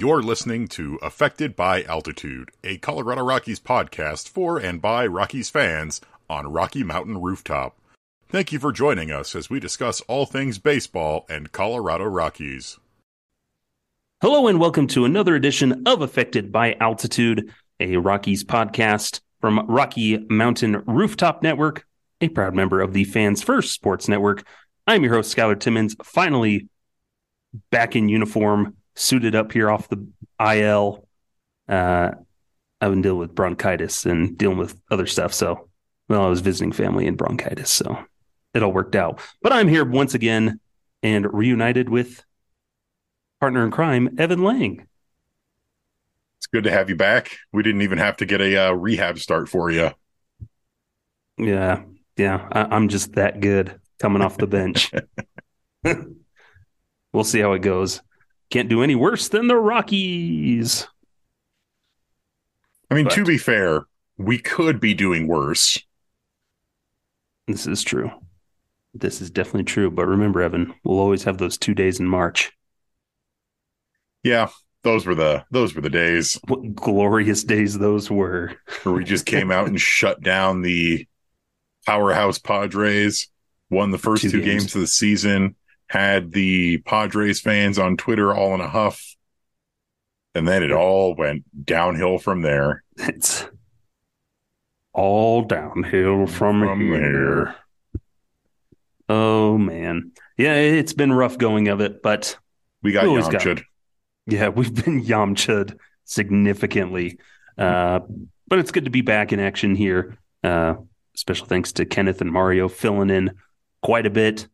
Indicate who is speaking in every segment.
Speaker 1: You're listening to Affected by Altitude, a Colorado Rockies podcast for and by Rockies fans on Rocky Mountain Rooftop. Thank you for joining us as we discuss all things baseball and Colorado Rockies.
Speaker 2: Hello, and welcome to another edition of Affected by Altitude, a Rockies podcast from Rocky Mountain Rooftop Network, a proud member of the Fans First Sports Network. I'm your host, Skyler Timmons, finally back in uniform, suited up here off the IL. Uh, I've been dealing with bronchitis and dealing with other stuff. So, well, I was visiting family in bronchitis. So it all worked out. But I'm here once again and reunited with partner in crime, Evan Lang.
Speaker 1: It's good to have you back. We didn't even have to get a uh, rehab start for you.
Speaker 2: Yeah. Yeah. I- I'm just that good coming off the bench. we'll see how it goes. Can't do any worse than the Rockies.
Speaker 1: I mean,
Speaker 2: But-
Speaker 1: to be fair, we could be doing worse.
Speaker 2: This is true. This is definitely true. But remember, Evan, we'll always have those two days in March.
Speaker 1: Yeah, those were the those were the days
Speaker 2: What glorious days those were.
Speaker 1: where we just came out and shut down the powerhouse Padres, won the first
Speaker 2: Two
Speaker 1: two,
Speaker 2: games.
Speaker 1: games. of the season, had the Padres fans on Twitter all in a huff, and then it all went downhill from there.
Speaker 2: It's all downhill from,
Speaker 1: From
Speaker 2: here.
Speaker 1: there.
Speaker 2: Oh man. Yeah, it's been rough going of it, but
Speaker 1: We got
Speaker 2: We always got-
Speaker 1: Yamcha'd.
Speaker 2: yeah, we've been yamcha'd significantly. Uh, but it's good to be back in action here. Uh, special thanks to Kenneth and Mario filling in quite a bit,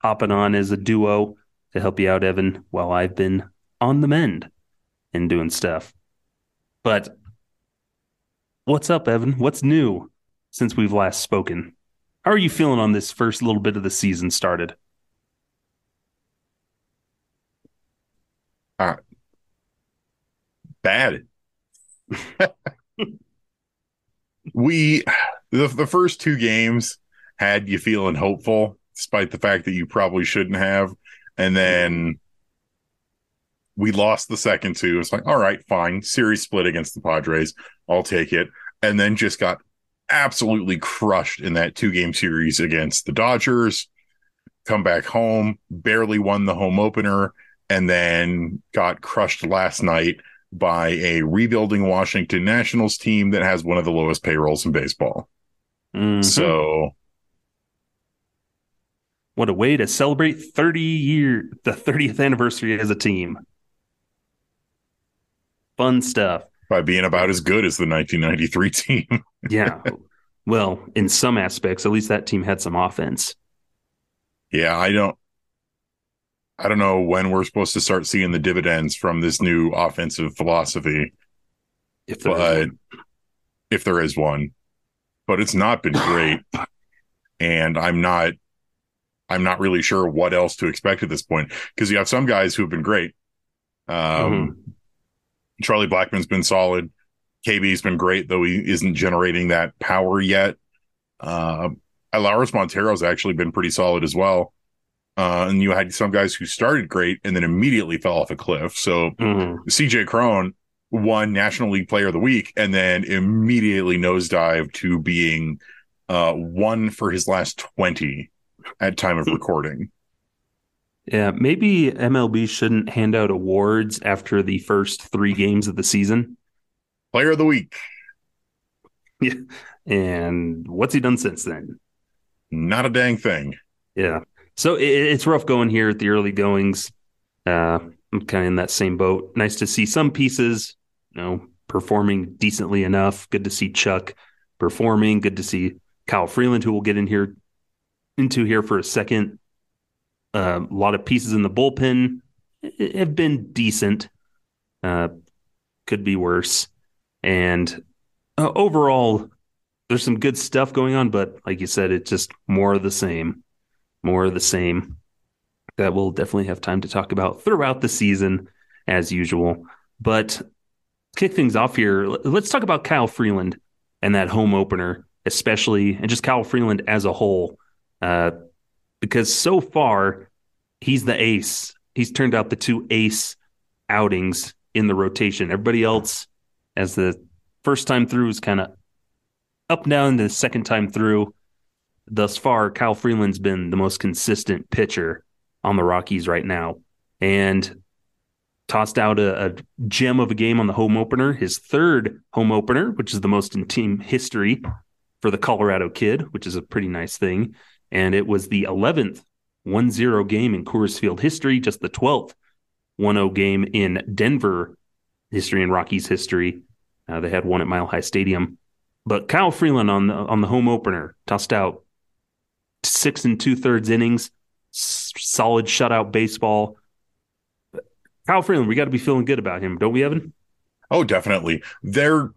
Speaker 2: hopping on as a duo to help you out, Evan, while I've been on the mend and doing stuff. But what's up, Evan? What's new since we've last spoken? How are you feeling on this first little bit of the season started?
Speaker 1: Uh, bad. we the the first two games had you feeling hopeful, despite the fact that you probably shouldn't have, and then we lost the second two. It's like, all right, fine, series split against the Padres, I'll take it, and then just got absolutely crushed in that two game series against the Dodgers. Come back home, barely won the home opener, and then got crushed last night by a rebuilding Washington Nationals team that has one of the lowest payrolls in baseball.
Speaker 2: Mhm.
Speaker 1: So
Speaker 2: What a way to celebrate 30 year the 30th anniversary as a team. Fun stuff.
Speaker 1: by being about as good as the 1993 team,
Speaker 2: Yeah. well, in some aspects, at least that team had some offense.
Speaker 1: yeah, I don't, I don't know when we're supposed to start seeing the dividends from this new offensive philosophy,
Speaker 2: If there
Speaker 1: but if there is one, but it's not been great, and I'm not, I'm not really sure what else to expect at this point because you have some guys who have been great. Um,
Speaker 2: Mhm.
Speaker 1: Charlie Blackmon's been solid. KB's been great, though he isn't generating that power yet. Uh, Elehuris Montero's actually been pretty solid as well. Uh, and you had some guys who started great and then immediately fell off a cliff. So
Speaker 2: Mhm.
Speaker 1: CJ Cron won National League Player of the Week and then immediately nosedived to being uh, one for his last 20 at time of recording.
Speaker 2: Yeah, maybe MLB shouldn't hand out awards after the first three games of the season.
Speaker 1: Player of the Week, Yeah.
Speaker 2: And what's he done since then?
Speaker 1: not a dang thing.
Speaker 2: Yeah. So it, it's rough going here at the early goings. Uh, I'm kind of in that same boat. Nice to see some pieces, you know, performing decently enough. Good to see Chuck performing. Good to see Kyle Freeland, who we'll get in here into here for a second. Uh, a lot of pieces in the bullpen eh, have been decent. Uh, could be worse. And uh, overall, there's some good stuff going on, but like you said, it's just more of the same more of the same that we'll definitely have time to talk about throughout the season as usual. But kick things off here, let's talk about Kyle Freeland and that home opener, especially, and just Kyle Freeland as a whole. Uh, because so far, he's the ace. He's turned out the two ace outings in the rotation. Everybody else, as the first time through, is kind of up down. The second time through, thus far, Kyle Freeland's been the most consistent pitcher on the Rockies right now. And tossed out a, a, gem of a game on the home opener, his third home opener, which is the most in team history for the Colorado kid, which is a pretty nice thing. And it was the 11th 1 0 game in Coors Field history, just the 12th 1 0 game in Denver history and Rockies history. Uh, they had one at Mile High Stadium. But Kyle Freeland on the on the home opener tossed out six and two thirds innings, s- solid shutout baseball. Kyle Freeland, we got to be feeling good about him, don't we, Evan?
Speaker 1: Oh, definitely. There,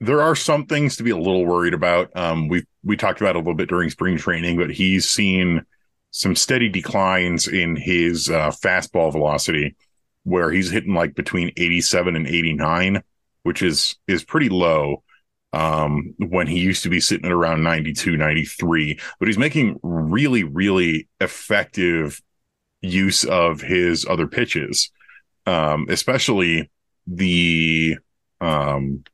Speaker 1: there are some things to be a little worried about. Um, we we talked about a little bit during spring training, but he's seen some steady declines in his uh, fastball velocity, where he's hitting like between 87 and 89, which is is pretty low um, when he used to be sitting at around 92, 93. But he's making really, really effective use of his other pitches, um, especially the um,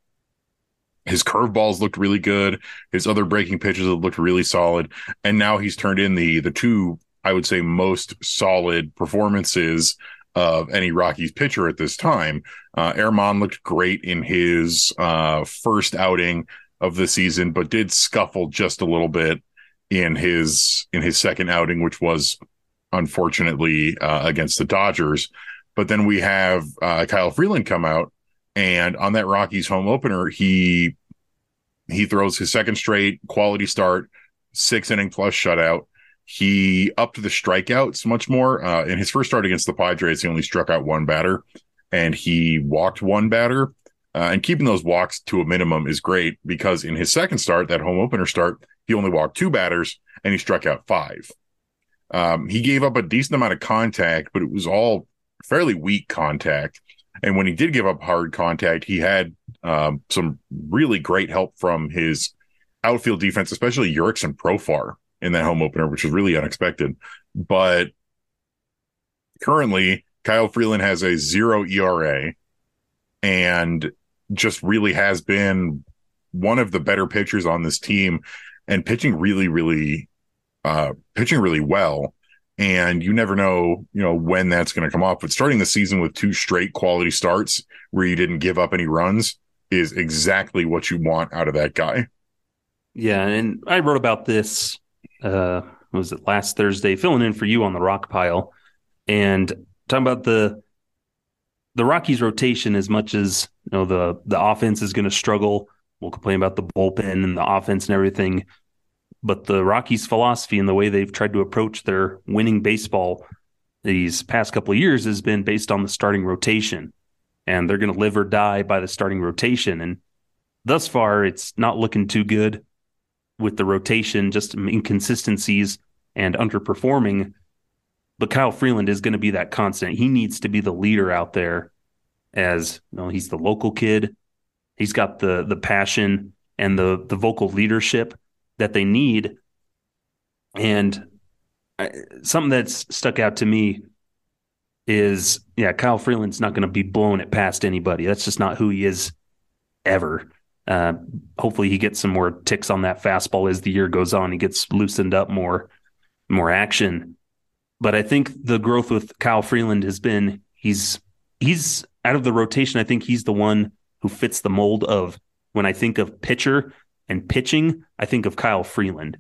Speaker 1: his curveballs looked really good. His other breaking pitches looked really solid, and now he's turned in the the two I would say most solid performances of any Rockies pitcher at this time. Uh, looked great in his uh, first outing of the season, but did scuffle just a little bit in his in his second outing, which was unfortunately uh, against the Dodgers. But then we have uh, Kyle Freeland come out and on that Rockies home opener, he he throws his second straight quality start, six inning plus shutout. He upped the strikeouts much more. Uh, in his first start against the Padres, he only struck out one batter, and he walked one batter. Uh, and keeping those walks to a minimum is great because in his second start, that home opener start, he only walked two batters and he struck out five. Um, he gave up a decent amount of contact, but it was all fairly weak contact. And when he did give up hard contact, he had um, some really great help from his outfield defense, especially Jurickson Profar in that home opener, which was really unexpected. But currently, Kyle Freeland has a zero ERA and just really has been one of the better pitchers on this team and pitching really, really, uh, pitching really well and you never know, you know, when that's going to come off. But starting the season with two straight quality starts where you didn't give up any runs is exactly what you want out of that guy.
Speaker 2: Yeah, and I wrote about this. Uh, was it last Thursday? Filling in for you on the rock pile, and talking about the the Rockies rotation. As much as you know, the the offense is going to struggle. We'll complain about the bullpen and the offense and everything. But the Rockies' philosophy and the way they've tried to approach their winning baseball these past couple of years has been based on the starting rotation. And they're going to live or die by the starting rotation. And thus far, it's not looking too good with the rotation, just inconsistencies and underperforming. But Kyle Freeland is going to be that constant. He needs to be the leader out there as you know, he's the local kid. He's got the the passion and the the vocal leadership that they need. And I, something that's stuck out to me is yeah, Kyle Freeland's not going to be blowing it past anybody. That's just not who he is ever. Uh, hopefully, he gets some more ticks on that fastball as the year goes on. He gets loosened up more, more action. But I think the growth with Kyle Freeland has been he's he's out of the rotation. I think he's the one who fits the mold of when I think of pitcher and pitching, I think of Kyle Freeland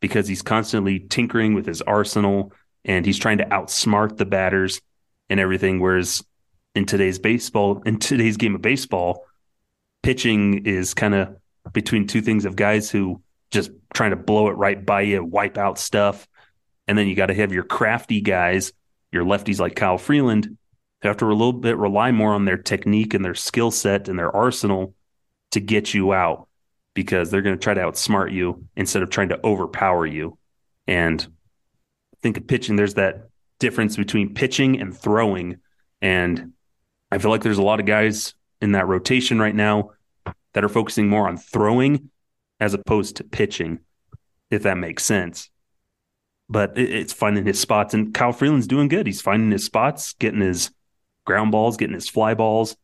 Speaker 2: because he's constantly tinkering with his arsenal and he's trying to outsmart the batters and everything. Whereas in today's baseball, in today's game of baseball, pitching is kind of between two things of guys who just trying to blow it right by you, wipe out stuff. And then you got to have your crafty guys, your lefties like Kyle Freeland, who have to a little bit rely more on their technique and their skill set and their arsenal to get you out because they're going to try to outsmart you instead of trying to overpower you. And I think of pitching, there's that difference between pitching and throwing. And I feel like there's a lot of guys in that rotation right now that are focusing more on throwing as opposed to pitching, if that makes sense. But it's finding his spots, and Kyle Freeland's doing good. He's finding his spots, getting his ground balls, getting his fly balls,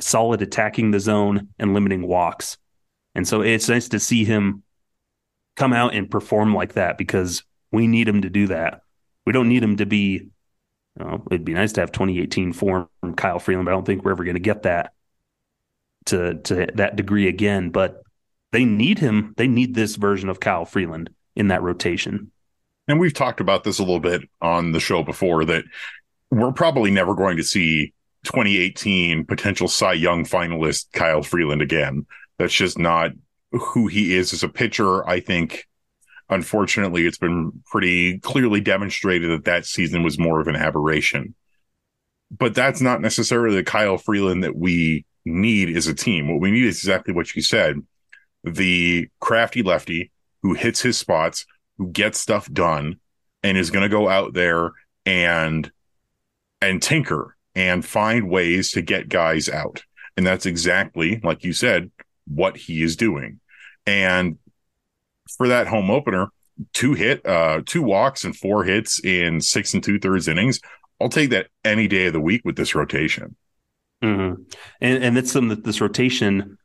Speaker 2: solid attacking the zone and limiting walks. And so it's nice to see him come out and perform like that because we need him to do that. We don't need him to be, you know, it'd be nice to have 2018 form from Kyle Freeland, but I don't think we're ever going to get that to, to that degree again. But they need him. They need this version of Kyle Freeland in that rotation.
Speaker 1: And we've talked about this a little bit on the show before that we're probably never going to see 2018 potential Cy Young finalist Kyle Freeland again. That's just not who he is as a pitcher. I think, unfortunately, it's been pretty clearly demonstrated that that season was more of an aberration. But that's not necessarily the Kyle Freeland that we need as a team. What we need is exactly what you said the crafty lefty who hits his spots, who gets stuff done, and is going to go out there and and tinker and find ways to get guys out. And that's exactly, like you said, what he is doing. And for that home opener, two hit, uh, two walks and four hits in six and two thirds innings. I'll take that any day of the week with this rotation.
Speaker 2: Mm-hmm. And and that's something that this rotation,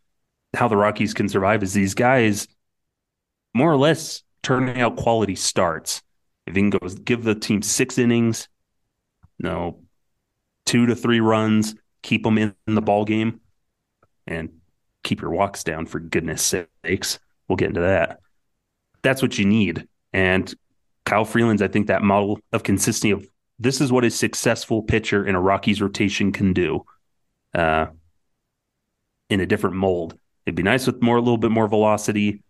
Speaker 2: how the Rockies can survive is these guys more or less turning out quality starts. If you can go give the team six innings, you know, two to three runs, keep them in, in the ball game, and keep your walks down for goodness sakes. We'll get into that. That's what you need. And Kyle Freeland's, I think, that model of consistency of this is what a successful pitcher in a Rockies rotation can do uh, in a different mold. It'd be nice with more, a little bit more velocity,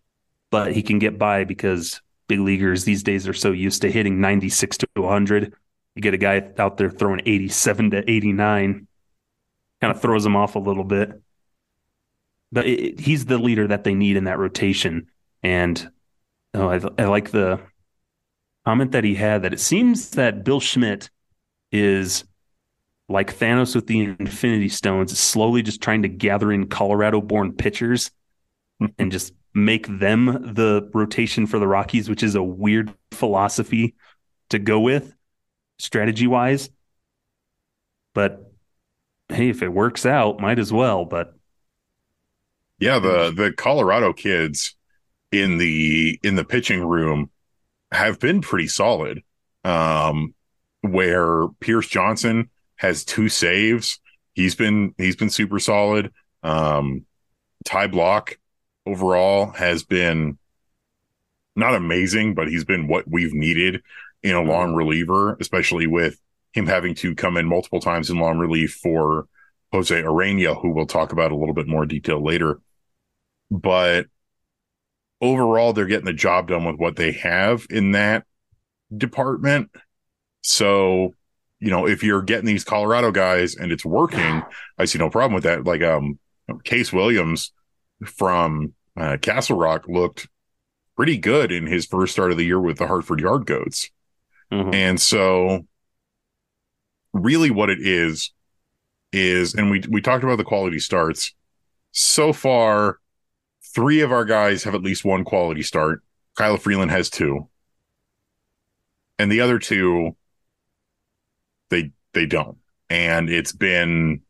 Speaker 2: but he can get by because big leaguers these days are so used to hitting 96 to 100. You get a guy out there throwing 87 to 89, kind of throws him off a little bit. But it, he's the leader that they need in that rotation. And oh, I, I like the comment that he had that it seems that Bill Schmidt is like Thanos with the Infinity Stones, slowly just trying to gather in Colorado born pitchers and just make them the rotation for the Rockies, which is a weird philosophy to go with strategy wise. But hey, if it works out, might as well. But
Speaker 1: yeah, the the Colorado kids in the in the pitching room have been pretty solid. Um, where Pierce Johnson has two saves, he's been he's been super solid. Um, Ty Blach overall has been not amazing, but he's been what we've needed in a long reliever, especially with him having to come in multiple times in long relief for Jose Urena, who we'll talk about a little bit more detail later. But overall, they're getting the job done with what they have in that department. So, you know, if you're getting these Colorado guys and it's working, I see no problem with that. Like, um, Case Williams from uh, Castle Rock looked pretty good in his first start of the year with the Hartford Yard Goats. Mm-hmm. And so really what it is is and we we talked about the quality starts. So far, three of our guys have at least one quality start. Kyle Freeland has two. And the other two they they don't. And it's been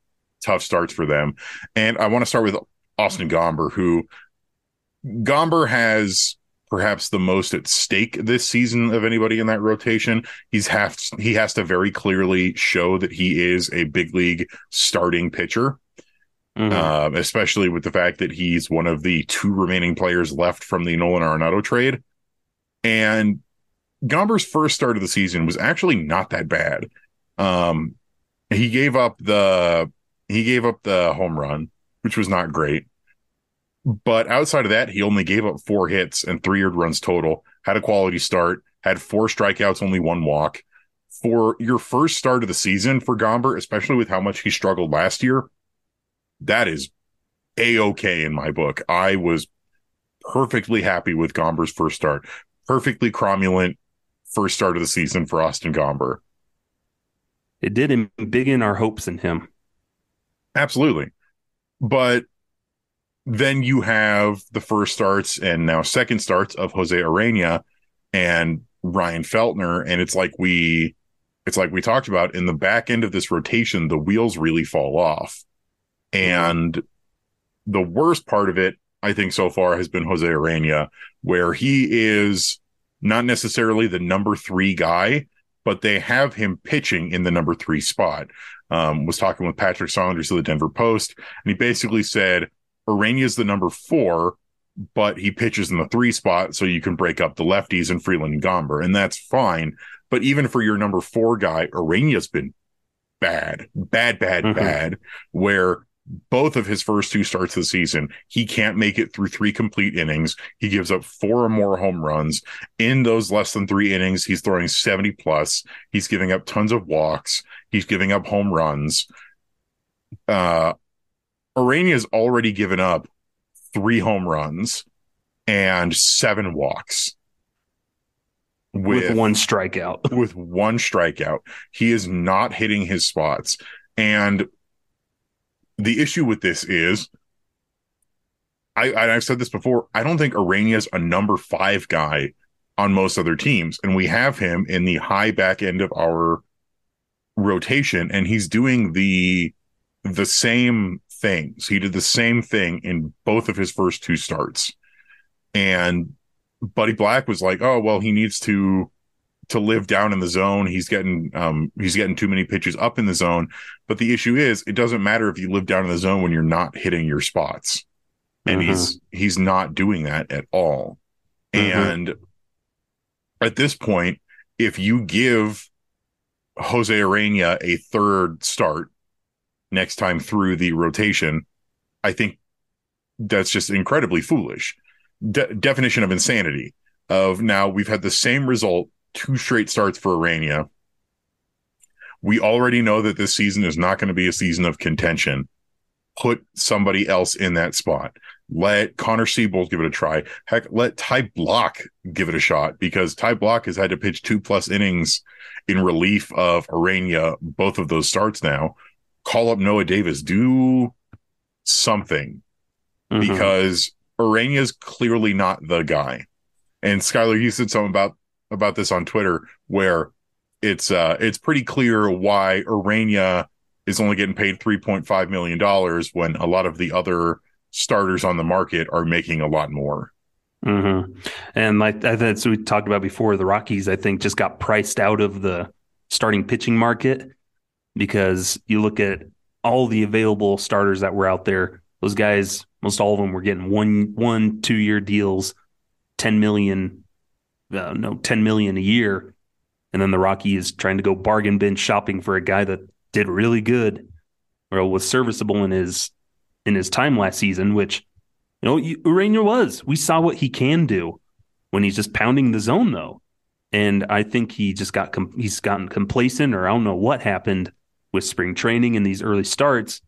Speaker 1: tough starts for them. And I want to start with Austin Gomber, who Gomber has perhaps the most at stake this season of anybody in that rotation. He's have he has to very clearly show that he is a big league starting pitcher. Mm-hmm. Uh, especially with the fact that he's one of the two remaining players left from the Nolan Arenado trade. And Gomber's first start of the season was actually not that bad. Um, he gave up the he gave up the home run, which was not great. But outside of that, he only gave up four hits and three earned runs total, had a quality start, had four strikeouts, only one walk. For your first start of the season for Gomber, especially with how much he struggled last year, that is a okay in my book. I was perfectly happy with Gomber's first start. Perfectly cromulent first start of the season for Austin Gomber.
Speaker 2: It did embiggen our hopes in him.
Speaker 1: Absolutely. But then you have the first starts and now second starts of Jose Urena and Ryan Feltner. And it's like we, it's like we talked about in the back end of this rotation, the wheels really fall off. And the worst part of it, I think so far has been Jose Urena, where he is not necessarily the number three guy, but they have him pitching in the number three spot. Um, was talking with Patrick Saunders of the Denver Post, and he basically said Urena is the number four, but he pitches in the three spot, so you can break up the lefties and Freeland and Gomber, and that's fine. But even for your number four guy, Urena's been bad, bad, bad, mm-hmm. bad, where both of his first two starts of the season, he can't make it through three complete innings. He gives up four or more home runs. In those less than three innings, he's throwing 70 plus. He's giving up tons of walks. He's giving up home runs. Uh, Urena has already given up three home runs and seven walks.
Speaker 2: With, with one strikeout.
Speaker 1: with one strikeout. He is not hitting his spots. And the issue with this is I, I've said this before. I don't think Urena's a number five guy on most other teams, and we have him in the high back end of our rotation, and he's doing the the same things. He did the same thing in both of his first two starts, and Buddy Black was like, "Oh well, he needs to to live down in the zone. He's getting um he's getting too many pitches up in the zone. But the issue is it doesn't matter if you live down in the zone when you're not hitting your spots. And uh-huh. he's he's not doing that at all. Uh-huh. And at this point, if you give Jose Urena a third start next time through the rotation, I think that's just incredibly foolish. De- definition of insanity of now we've had the same result two straight starts for Urena. We already know that this season is not going to be a season of contention. Put somebody else in that spot. Let Connor Seabold give it a try. Heck, let Ty Blach give it a shot because Ty Blach has had to pitch two plus innings in relief of Urena, both of those starts now. Call up Noah Davis. Do something mm-hmm. because Urena is clearly not the guy. And Skyler, you said something about about this on Twitter where it's uh it's pretty clear why Urena is only getting paid three point five million dollars when a lot of the other starters on the market are making a lot more.
Speaker 2: Mm-hmm. And like as we talked about before, the Rockies I think just got priced out of the starting pitching market because you look at all the available starters that were out there. Those guys, most all of them were getting one, one, two year deals, ten million uh, no 10 million a year. And then the Rockies is trying to go bargain bin shopping for a guy that did really good or was serviceable in his in his time last season which you know Urena was. We saw what he can do when he's just pounding the zone though. And I think he just got com- he's gotten complacent or I don't know what happened with spring training and these early starts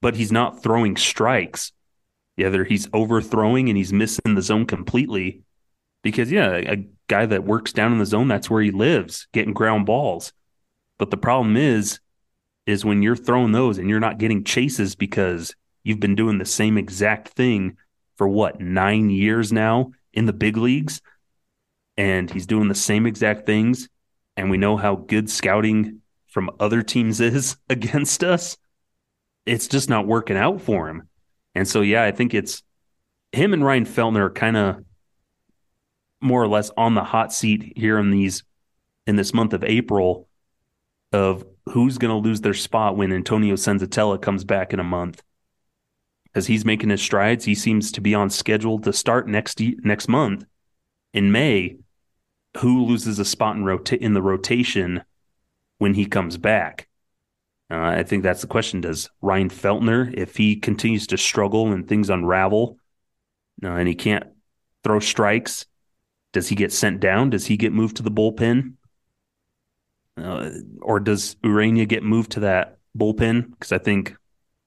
Speaker 2: but he's not throwing strikes. Either he's overthrowing and he's missing the zone completely because yeah, a guy that works down in the zone, that's where he lives, getting ground balls. But the problem is, is when you're throwing those and you're not getting chases because you've been doing the same exact thing for what nine years now in the big leagues, and he's doing the same exact things, and we know how good scouting from other teams is against us. It's just not working out for him. And so, yeah, I think it's him and Ryan Feltner are kind of more or less on the hot seat here in these in this month of April of who's going to lose their spot when Antonio Senzatela comes back in a month. As he's making his strides, he seems to be on schedule to start next next month in May. Who loses a spot in rota- in the rotation when he comes back? Uh, I think that's the question. Does Ryan Feltner, if he continues to struggle and things unravel, uh, and he can't throw strikes, does he get sent down? Does he get moved to the bullpen? Uh, or does Urena get moved to that bullpen? Because I think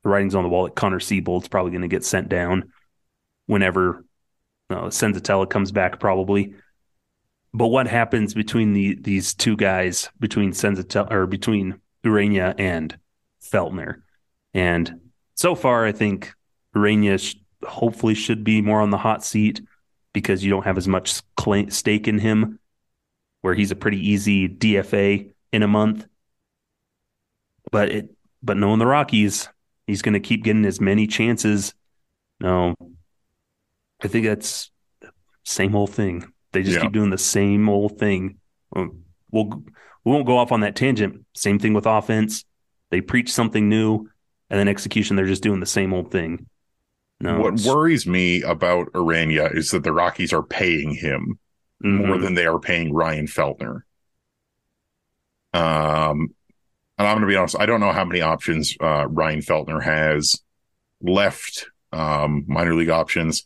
Speaker 2: the writing's on the wall that Connor Seabold's probably going to get sent down whenever uh, comes back, probably. But what happens between the these two guys, between Senzatela or between Urena and Feltner? And so far, I think Urena sh- hopefully should be more on the hot seat because you don't have as much stake in him, where he's a pretty easy DFA in a month. But it, but knowing the Rockies, He's going to keep getting as many chances. No, I think that's same old thing. They just
Speaker 1: Yeah.
Speaker 2: keep doing the same old thing. We'll we won't go off on that tangent. Same thing with offense. They preach something new, and then execution, they're just doing the same old thing. No,
Speaker 1: what
Speaker 2: it's-
Speaker 1: worries me about Urena is that the Rockies are paying him more
Speaker 2: Mhm.
Speaker 1: than they are paying Ryan Feltner. Um, and I'm going to be honest, I don't know how many options uh, Ryan Feltner has left, um, minor league options,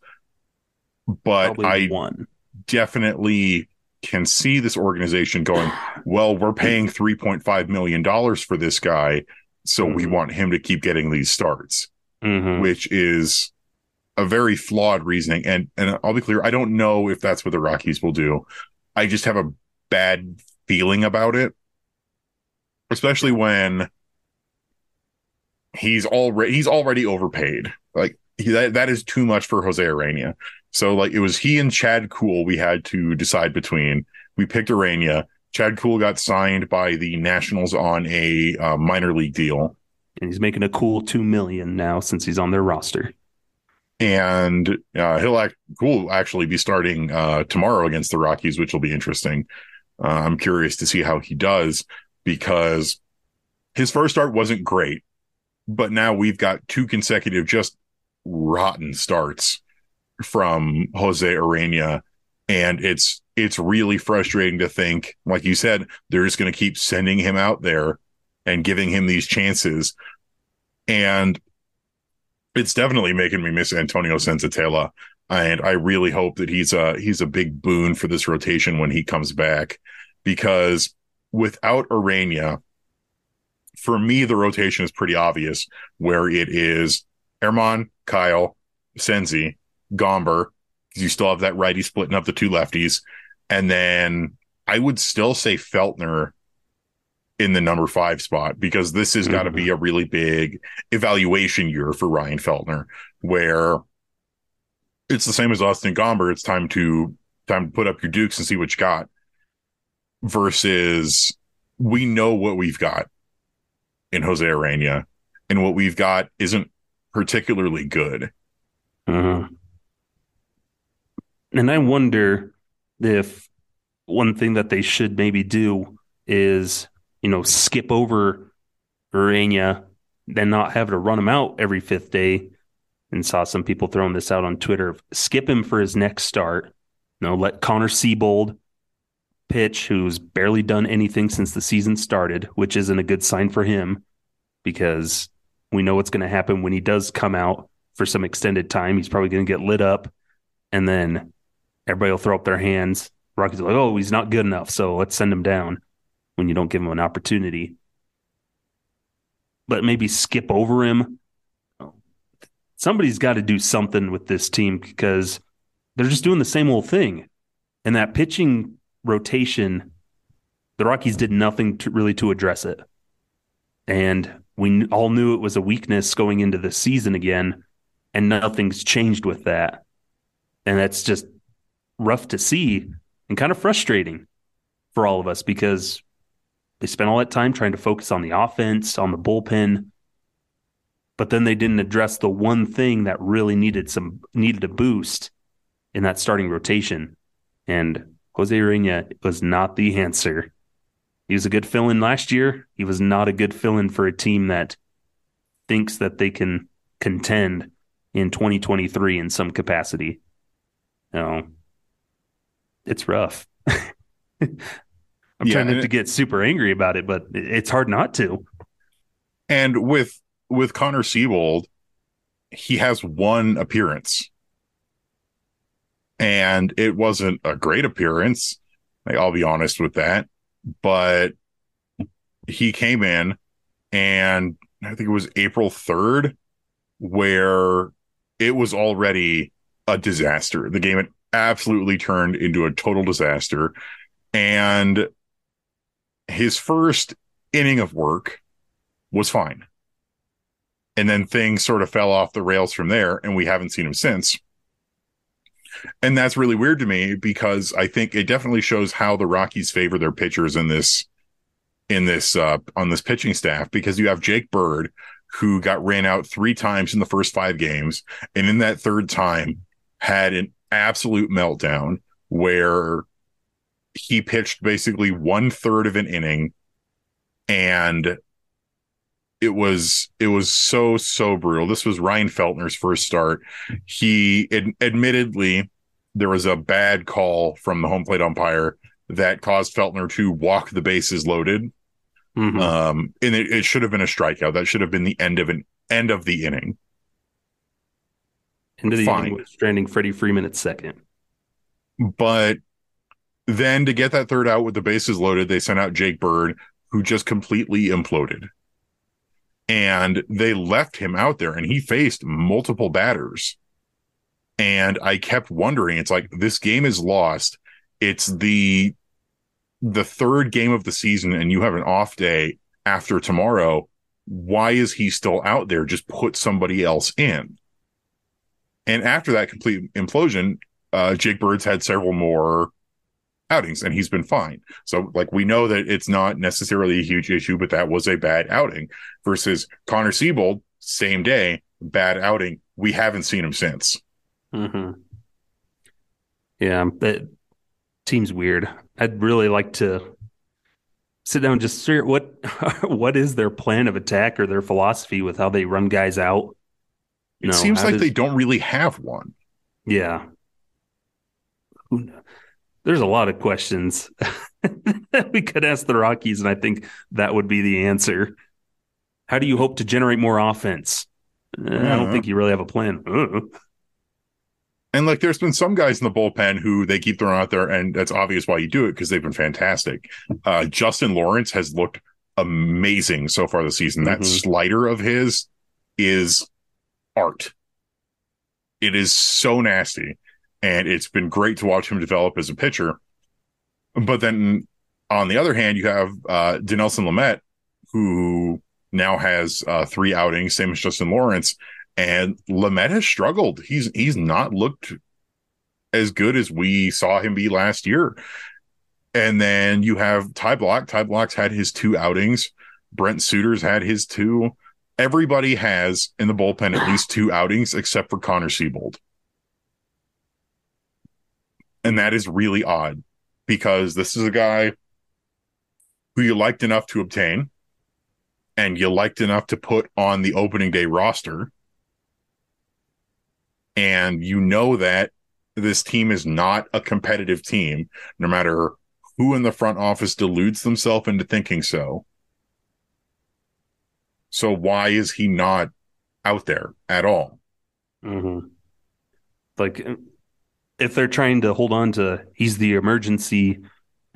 Speaker 1: but
Speaker 2: probably
Speaker 1: I
Speaker 2: one.
Speaker 1: definitely can see this organization going, well, we're paying $3.5 million for this guy. So we
Speaker 2: Mhm.
Speaker 1: want him to keep getting these starts,
Speaker 2: Mhm.
Speaker 1: which is a very flawed reasoning. And, and I'll be clear. I don't know if that's what the Rockies will do. I just have a bad feeling about it, especially when he's already, he's already overpaid. Like he, that, that is too much for Jose Urena. So like it was he and Chad Kuhl we had to decide between. We picked Urena. Chad Kuhl got signed by the Nationals on a uh, minor league deal,
Speaker 2: And he's making a cool two million now since he's on their roster.
Speaker 1: And uh, he'll act Kuhl actually be starting uh, tomorrow against the Rockies, which will be interesting. Uh, I'm curious to see how he does because his first start wasn't great, but now we've got two consecutive just rotten starts from Jose Urena. And it's it's really frustrating to think, like you said, they're just going to keep sending him out there and giving him these chances. And it's definitely making me miss Antonio Senzatela. And I really hope that he's a he's a big boon for this rotation when he comes back. Because without Urena, for me, the rotation is pretty obvious where it is Ermon, Kyle, Senzi, Gomber, you still have that righty splitting up the two lefties. And then I would still say Feltner in the number five spot because this has got to be a really big evaluation year for Ryan Feltner, where it's the same as Austin Gomber. It's time to time to put up your dukes and see what you got. Versus we know what we've got in Jose Urena, and what we've got isn't particularly good.
Speaker 2: Uh-huh. And I wonder if one thing that they should maybe do is, you know, skip over Urena, then not have to run him out every fifth day. And saw some people throwing this out on Twitter. Skip him for his next start. You know, let Connor Seabold pitch, who's barely done anything since the season started, which isn't a good sign for him because we know what's going to happen when he does come out for some extended time. He's probably going to get lit up, and then everybody will throw up their hands. Rockies are like, oh, he's not good enough, so let's send him down when you don't give him an opportunity. But maybe skip over him. Somebody's got to do something with this team because they're just doing the same old thing. And that pitching rotation, the Rockies did nothing to really to address it. And we all knew it was a weakness going into the season again, and nothing's changed with that. And that's just rough to see and kind of frustrating for all of us because they spent all that time trying to focus on the offense, on the bullpen, but then they didn't address the one thing that really needed some needed a boost in that starting rotation. And Jose Urena was not the answer. He was a good fill in last year. He was not a good fill in for a team that thinks that they can contend in 2023 in some capacity. No, it's rough. I'm
Speaker 1: Yeah,
Speaker 2: trying not to get super angry about it, but it's hard not to.
Speaker 1: And with with Connor Seabold, he has one appearance. And it wasn't a great appearance. Like, I'll be honest with that. But he came in and I think it was April 3rd where it was already a disaster. The game had absolutely turned into a total disaster. And his first inning of work was fine. And then things sort of fell off the rails from there, and we haven't seen him since. And that's really weird to me because I think it definitely shows how the Rockies favor their pitchers in this in this uh on this pitching staff because you have Jake Bird who got ran out three times in the first five games. And in that third time had an absolute meltdown where he pitched basically one third of an inning and it was it was so so brutal. This was Ryan Feltner's first start. He ad- admittedly there was a bad call from the home plate umpire that caused Feltner to walk the bases loaded. Mm-hmm. Um, and it, it should have been a strikeout. That should have been the end of an end of the inning.
Speaker 2: Into the Fine. inning with stranding Freddie Freeman at second.
Speaker 1: But then to get that third out with the bases loaded, they sent out Jake Bird, who just completely imploded. And they left him out there and he faced multiple batters. And I kept wondering, it's like this game is lost. It's the the third game of the season and you have an off day after tomorrow. Why is he still out there? Just put somebody else in. And after that complete implosion, uh, Jake Bird's had several more outings and he's been fine. So like we know that it's not necessarily a huge issue, but that was a bad outing versus Connor Seabold, same day, bad outing. We haven't seen him since.
Speaker 2: Mm-hmm. Yeah, that seems weird. I'd really like to sit down and just figure what what is their plan of attack or their philosophy with how they run guys out.
Speaker 1: You it seems like does, they don't really have one.
Speaker 2: Yeah. There's a lot of questions that we could ask the Rockies, and I think that would be the answer. How do you hope to generate more offense? I don't think you really have a plan. Uh-uh.
Speaker 1: And like, there's been some guys in the bullpen who they keep throwing out there, and that's obvious why you do it because they've been fantastic. Uh, Justin Lawrence has looked amazing so far this season. Mm-hmm. That slider of his is art. It is so nasty, and it's been great to watch him develop as a pitcher. But then on the other hand, you have uh, Dinelson Lamet, who now has uh, three outings, same as Justin Lawrence, and Lamet has struggled. He's he's not looked as good as we saw him be last year. And then you have Ty Blach. Ty Blach's had his two outings. Brent Suter's had his two. Everybody has in the bullpen at least two outings except for Connor Seabold. And that is really odd because this is a guy who you liked enough to obtain and you liked enough to put on the opening day roster and you know that this team is not a competitive team, no matter who in the front office deludes themselves into thinking so. So why is he not out there at all?
Speaker 2: Mm-hmm. Like, if they're trying to hold on to, he's the emergency, you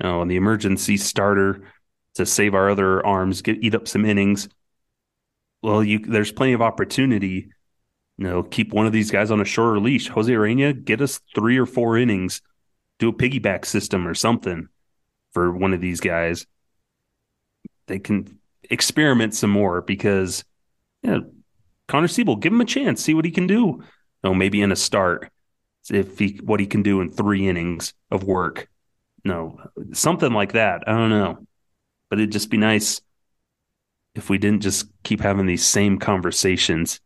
Speaker 2: know, the emergency starter to save our other arms, get eat up some innings. Well, you there's plenty of opportunity you know, keep one of these guys on a shorter leash. Jose Urena, get us three or four innings, do a piggyback system or something for one of these guys. They can experiment some more because, yeah, Connor Seabold, give him a chance, see what he can do. You know, maybe in a start, if he what he can do in three innings of work. No, something like that. I don't know, but it'd just be nice if we didn't just keep having these same conversations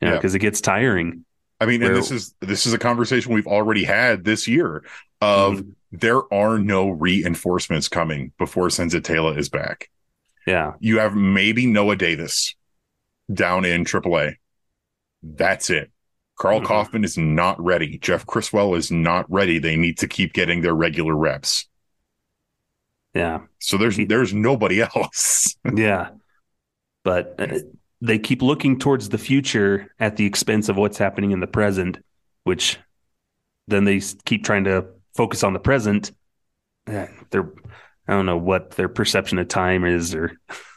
Speaker 2: yeah, because it gets tiring.
Speaker 1: I mean, where, and this is this is a conversation we've already had this year of mm-hmm. there are no reinforcements coming before Senzatela is back.
Speaker 2: Yeah.
Speaker 1: You have maybe Noah Davis down in AAA. That's it. Karl mm-hmm. Kauffmann is not ready. Jeff Criswell is not ready. They need to keep getting their regular reps.
Speaker 2: Yeah.
Speaker 1: So there's there's nobody else.
Speaker 2: yeah. But uh, they keep looking towards the future at the expense of what's happening in the present, which then they keep trying to focus on the present. They're, I don't know what their perception of time is or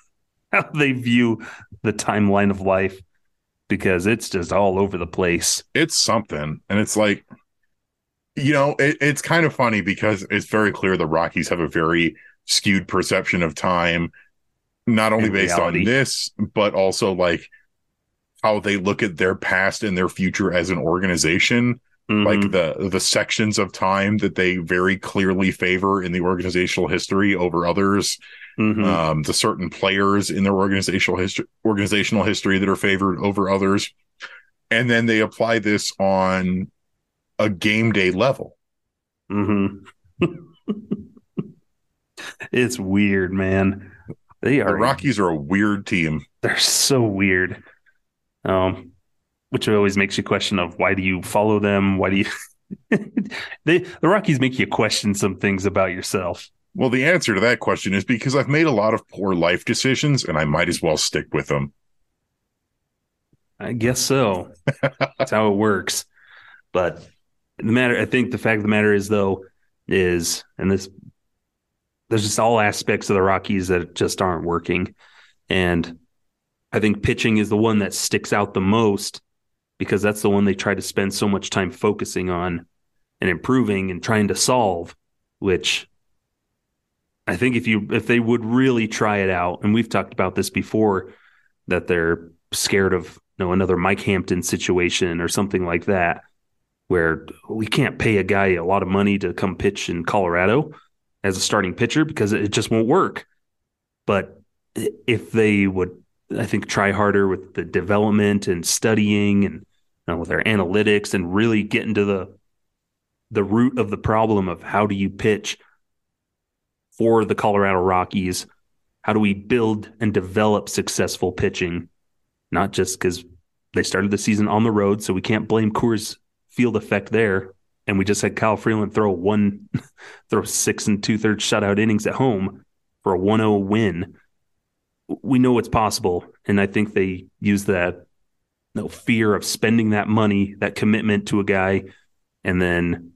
Speaker 2: how they view the timeline of life because it's just all over the place.
Speaker 1: It's something. And it's like, you know, it, it's kind of funny because it's very clear the Rockies have a very skewed perception of time not only based reality. on this, but also like how they look at their past and their future as an organization. Mm-hmm. like the the sections of time that they very clearly favor in the organizational history over others. Mm-hmm. Um, the certain players in their organizational history, organizational history that are favored over others, and then they apply this on a game day level.
Speaker 2: Mm-hmm. it's weird, man. They are
Speaker 1: the Rockies are a weird team.
Speaker 2: They're so weird. Um, which always makes you question of why do you follow them? Why do you they the Rockies make you question some things about yourself.
Speaker 1: Well, the answer to that question is because I've made a lot of poor life decisions and I might as well stick with them.
Speaker 2: I guess so. That's how it works. But the matter I think the fact of the matter is though is and this there's just all aspects of the Rockies that just aren't working. And I think pitching is the one that sticks out the most because that's the one they try to spend so much time focusing on and improving and trying to solve, which I think if you if they would really try it out, and we've talked about this before, that they're scared of you know another Mike Hampton situation or something like that, where we can't pay a guy a lot of money to come pitch in Colorado as a starting pitcher because it just won't work. But if they would, I think, try harder with the development and studying and uh, with our analytics and really get into the the root of the problem of how do you pitch for the Colorado Rockies? How do we build and develop successful pitching? Not just because they started the season on the road, so we can't blame Coors Field effect there. And we just had Kyle Freeland throw one, throw six and two thirds shutout innings at home for a 1 0 win. We know it's possible. And I think they use that no fear of spending that money, that commitment to a guy, and then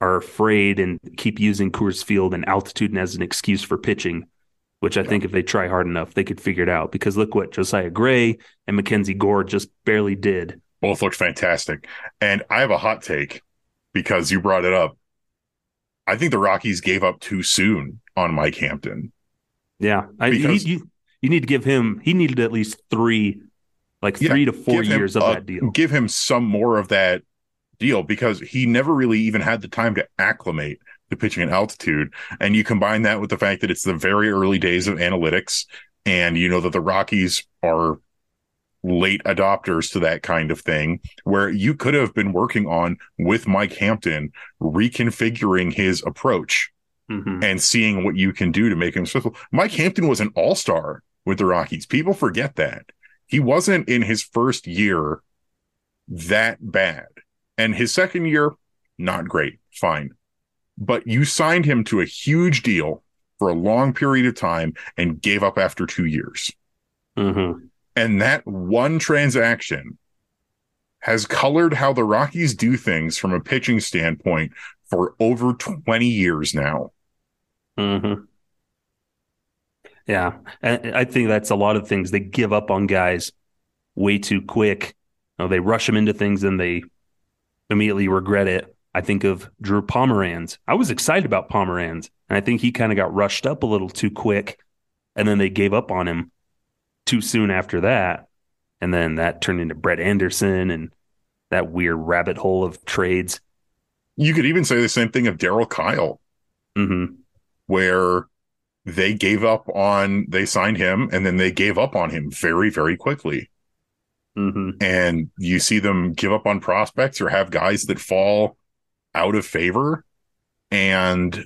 Speaker 2: are afraid and keep using Coors Field and altitude as an excuse for pitching, which I yeah. think if they try hard enough, they could figure it out. Because look what Josiah Gray and Mackenzie Gore just barely did.
Speaker 1: Both looked fantastic. And I have a hot take because you brought it up. I think the Rockies gave up too soon on Mike Hampton.
Speaker 2: Yeah. I, because, you, you need to give him, he needed at least three like three to four years him, of uh, that deal.
Speaker 1: Give him some more of that deal because he never really even had the time to acclimate to pitching at altitude. And you combine that with the fact that it's the very early days of analytics, and you know that the Rockies are late adopters to that kind of thing, where you could have been working on with Mike Hampton, reconfiguring his approach. Mm-hmm. And seeing what you can do to make him successful. Mike Hampton was an all star with the Rockies. People forget that he wasn't in his first year that bad. And his second year, not great, fine. But you signed him to a huge deal for a long period of time and gave up after two years. Mm-hmm. And that one transaction has colored how the Rockies do things from a pitching standpoint for over 20 years now.
Speaker 2: Mm-hmm. Yeah, I think that's a lot of things. They give up on guys way too quick. You know, they rush them into things and they immediately regret it. I think of Drew Pomeranz. I was excited about Pomeranz, and I think he kind of got rushed up a little too quick, and then they gave up on him too soon after that, and then that turned into Brett Anderson and that weird rabbit hole of trades.
Speaker 1: You could even say the same thing of Darryl Kile,
Speaker 2: mm-hmm.
Speaker 1: where they gave up on they signed him and then they gave up on him very very quickly.
Speaker 2: Mm-hmm.
Speaker 1: and you see them give up on prospects or have guys that fall out of favor. And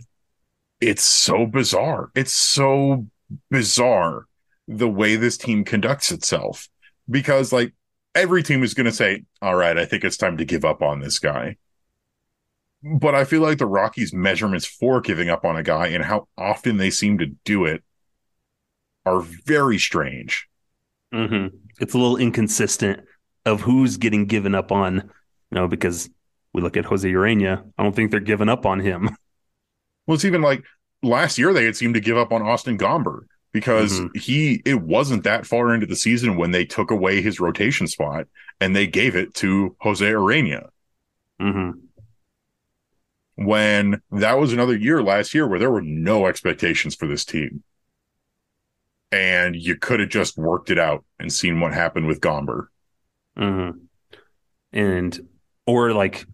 Speaker 1: it's so bizarre. It's so bizarre the way this team conducts itself. Because like every team is going to say all right i think it's time to give up on this guy but I feel like the Rockies' measurements for giving up on a guy and how often they seem to do it are very strange.
Speaker 2: Mm-hmm. It's a little inconsistent of who's getting given up on, you know, because we look at Jose Urena. I don't think they're giving up on him.
Speaker 1: Well, it's even like last year they had seemed to give up on Austin Gomber because mm-hmm. he it wasn't that far into the season when they took away his rotation spot and they gave it to Jose Urena.
Speaker 2: Mm-hmm
Speaker 1: when that was another year last year where there were no expectations for this team. And you could have just worked it out and seen what happened with Gomber.
Speaker 2: Mm-hmm. And, or like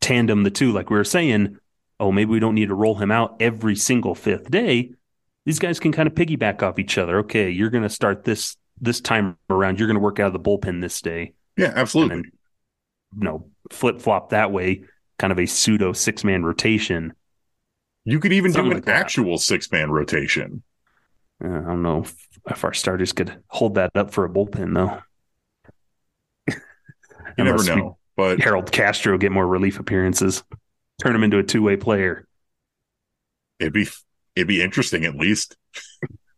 Speaker 2: tandem the two, like we were saying, oh, maybe we don't need to roll him out every single fifth day. These guys can kind of piggyback off each other. Okay, you're going to start this this time around. You're going to work out of the bullpen this day.
Speaker 1: Yeah, absolutely.
Speaker 2: Then, you know, flip flop that way, kind of a pseudo six man rotation.
Speaker 1: You could even
Speaker 2: Something
Speaker 1: do an
Speaker 2: like
Speaker 1: actual six man rotation.
Speaker 2: Uh, I don't know if, if our starters could hold that up for a bullpen though.
Speaker 1: You never
Speaker 2: we-
Speaker 1: know. But
Speaker 2: Harold Castro get more relief appearances, turn him into a two way player.
Speaker 1: it'd be it'd be interesting at least.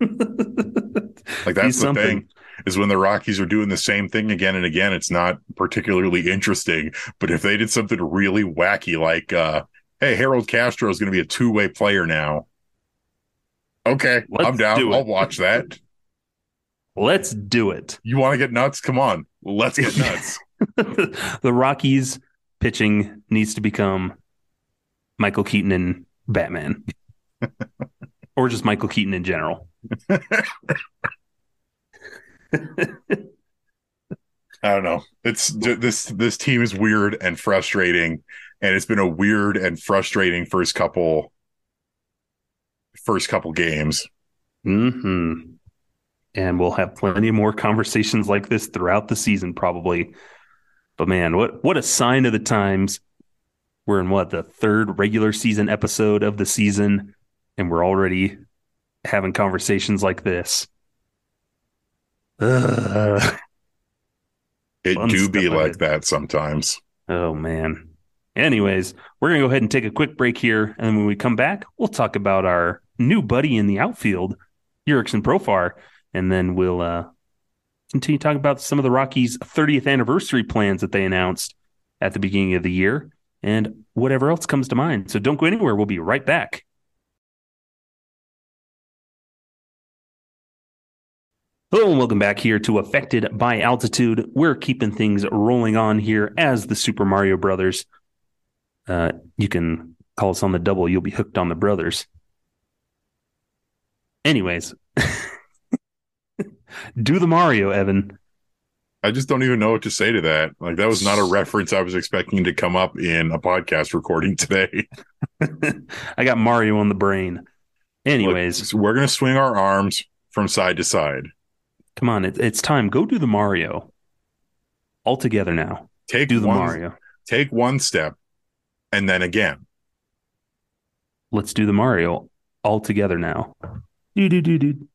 Speaker 1: Like that's the
Speaker 2: something.
Speaker 1: thing is when the Rockies are doing the same thing again and again, it's not particularly interesting. But if they did something really wacky, like uh, hey, Harold Castro is going to be a two way player now. Okay,
Speaker 2: Let's
Speaker 1: I'm down.
Speaker 2: do.
Speaker 1: I'll watch that.
Speaker 2: Let's do it.
Speaker 1: You want to get nuts? Come on, let's get nuts.
Speaker 2: the Rockies pitching needs to become Michael Keaton and Batman, or just Michael Keaton in general.
Speaker 1: I don't know. It's this this team is weird and frustrating, and it's been a weird and frustrating first couple first couple games.
Speaker 2: hmm And we'll have plenty more conversations like this throughout the season, probably. But man, what what a sign of the times. We're in what the third regular season episode of the season, and we're already having conversations like this. Ugh.
Speaker 1: It
Speaker 2: Fun
Speaker 1: do be like that sometimes.
Speaker 2: Oh man. Anyways, we're gonna go ahead and take a quick break here, and then when we come back, we'll talk about our new buddy in the outfield, Jurickson Profar, and then we'll uh, continue talking about some of the Rockies' 30th anniversary plans that they announced at the beginning of the year, and whatever else comes to mind. So don't go anywhere. We'll be right back. Hello and welcome back here to Affected by Altitude. We're keeping things rolling on here as the Super Mario Brothers. Uh, you can call us on the double. You'll be hooked on the brothers. Anyways, do the Mario, Evan.
Speaker 1: I just don't even know what to say to that. Like that was not a reference I was expecting to come up in a podcast recording today.
Speaker 2: I got Mario on the brain. Anyways,
Speaker 1: So we're gonna swing our arms from side to side.
Speaker 2: Come on. It, it's time. Go do the Mario. All together now.
Speaker 1: Take
Speaker 2: Do the
Speaker 1: one,
Speaker 2: Mario.
Speaker 1: Take one step, and then again.
Speaker 2: Let's do the Mario all together now. Do do do do.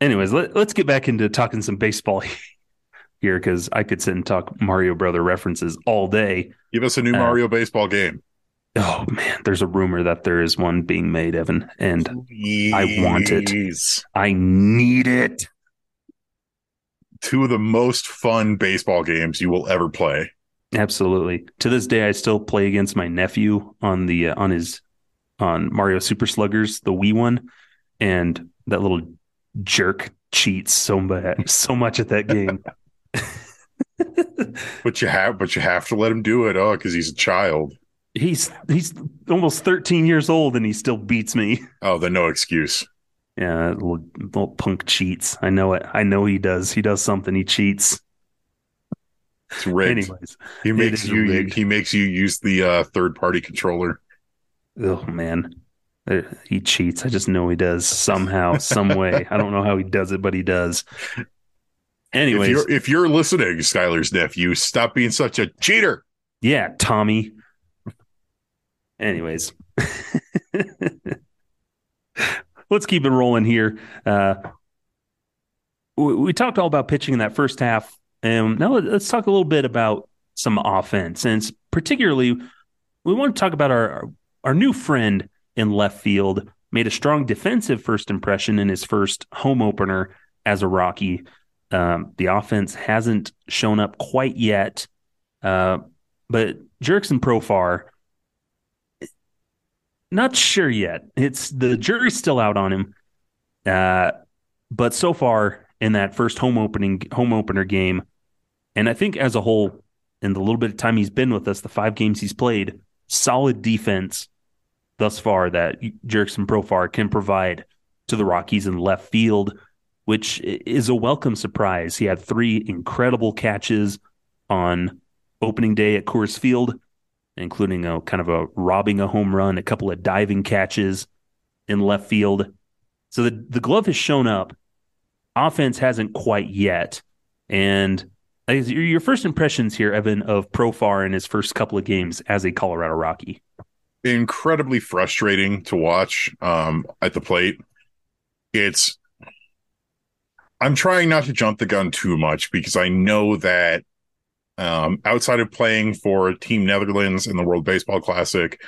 Speaker 2: Anyways, let, let's get back into talking some baseball here because I could sit and talk Mario Brother references all day.
Speaker 1: Give us a new
Speaker 2: Uh,
Speaker 1: Mario baseball game.
Speaker 2: Oh man, there's a rumor that there is one being made, Evan, and I want it.
Speaker 1: Please.
Speaker 2: I need it.
Speaker 1: Two of the most fun baseball games you will ever play.
Speaker 2: Absolutely. To this day, I still play against my nephew on the uh, on his on Mario Super Sluggers, the Wii one, and that little jerk cheats so much so much at that game.
Speaker 1: But you have, but you have to let him do it. Oh, because he's a child.
Speaker 2: he's he's almost 13 years old and he still beats me.
Speaker 1: Oh, then no excuse.
Speaker 2: Yeah, little, little punk cheats. I know it. I know he does. He does something. He cheats.
Speaker 1: It's rigged.
Speaker 2: Anyways,
Speaker 1: he makes you.
Speaker 2: rigged.
Speaker 1: He makes you use the uh, third party controller.
Speaker 2: oh man, Uh, he cheats. I just know he does somehow, some way. I don't know how he does it, but he does.
Speaker 1: If
Speaker 2: Anyways,
Speaker 1: you're if you're listening, Skyler's nephew, stop being such a cheater.
Speaker 2: yeah, Tommy. Anyways, let's keep it rolling here. Uh, we, we talked all about pitching in that first half, and now let- let's talk a little bit about some offense, and particularly we want to talk about our our, new friend in left field. Made a strong defensive first impression in his first home opener as a Rocky. Um, the offense hasn't shown up quite yet, uh, but Jurickson Profar, not sure yet. It's the jury's still out on him. Uh, but so far in that first home opening home opener game, and I think as a whole, in the little bit of time he's been with us, the five games he's played, solid defense thus far that Jurickson Profar can provide to the Rockies in left field, which is a welcome surprise. He had three incredible catches on opening day at Coors Field, including a kind of a robbing a home run, a couple of diving catches in left field. So the, the glove has shown up. Offense hasn't quite yet. And your first impressions here, Evan, of Profar in his first couple of games as a Colorado Rocky?
Speaker 1: Incredibly frustrating to watch um, at the plate. It's I'm trying not to jump the gun too much because I know that um, outside of playing for Team Netherlands in the World Baseball Classic,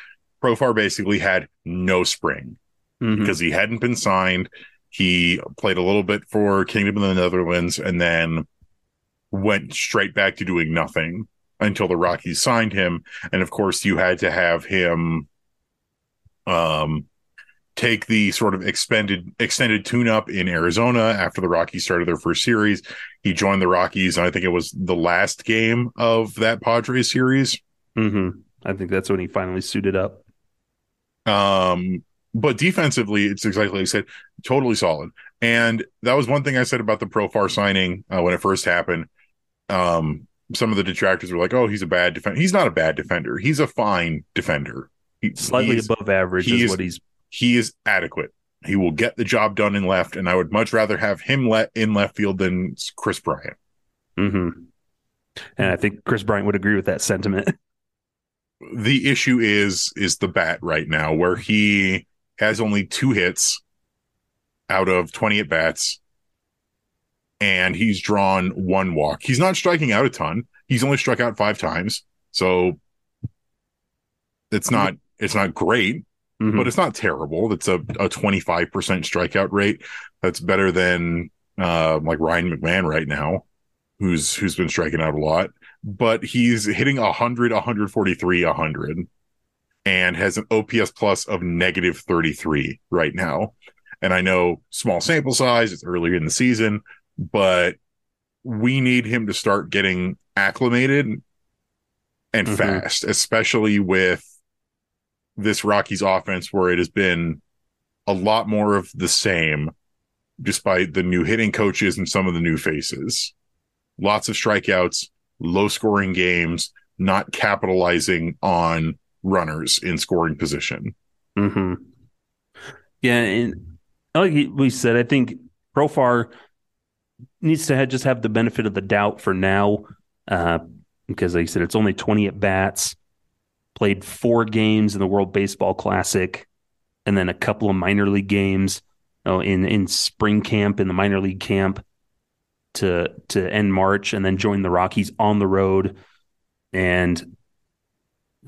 Speaker 1: Profar basically had no spring mm-hmm. because he hadn't been signed. He played a little bit for Kingdom of the Netherlands and then went straight back to doing nothing until the Rockies signed him. And of course, you had to have him um, take the sort of expended extended tune up in Arizona after the Rockies started their first series. He joined the Rockies, and I think it was the last game of that Padres series.
Speaker 2: Mm-hmm. I think that's when he finally suited up.
Speaker 1: Um, but defensively, it's exactly like I said, totally solid. And that was one thing I said about the Profar signing uh, when it first happened. Um, some of the detractors were like, "Oh, he's a bad defender." He's not a bad defender. He's a fine defender.
Speaker 2: He, Slightly above average is what he's
Speaker 1: he is adequate. He will get the job done in left, and I would much rather have him let in left field than Kris Bryant.
Speaker 2: Mm-hmm. And I think Kris Bryant would agree with that sentiment.
Speaker 1: The issue is is the bat right now, where he has only two hits out of twenty at bats, and he's drawn one walk. He's not striking out a ton. He's only struck out five times, so it's not it's not great mm-hmm. but it's not terrible. It's a, a 25% strikeout rate. That's better than uh, like Ryan McMahon right now, who's who's been striking out a lot. But he's hitting 100, 143, 100, and has an OPS plus of negative 33 right now. And I know small sample size, it's earlier in the season, but we need him to start getting acclimated and mm-hmm. fast, especially with this Rockies offense where it has been a lot more of the same despite the new hitting coaches and some of the new faces. Lots of strikeouts, low scoring games, not capitalizing on runners in scoring position.
Speaker 2: Mm-hmm. Yeah, and like we said, I think Profar needs to have, just have the benefit of the doubt for now, uh, because like I said, it's only twenty at bats played four games in the World Baseball Classic, and then a couple of minor league games oh, in in spring camp in the minor league camp to to end March, and then join the Rockies on the road. And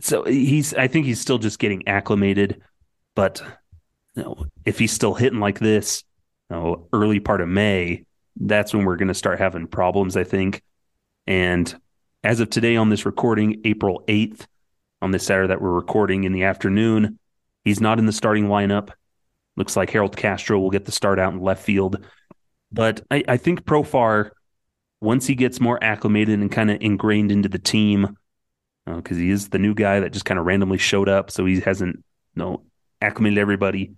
Speaker 2: so he's I think he's still just getting acclimated, but you know, if he's still hitting like this, you know, early part of May, that's when we're going to start having problems, I think. And as of today on this recording, April 8th, on this Saturday that we're recording in the afternoon. He's not in the starting lineup. Looks like Harold Castro will get the start out in left field. But I, I think Profar, once he gets more acclimated and kind of ingrained into the team, because uh, he is the new guy that just kind of randomly showed up, so he hasn't you know, acclimated everybody.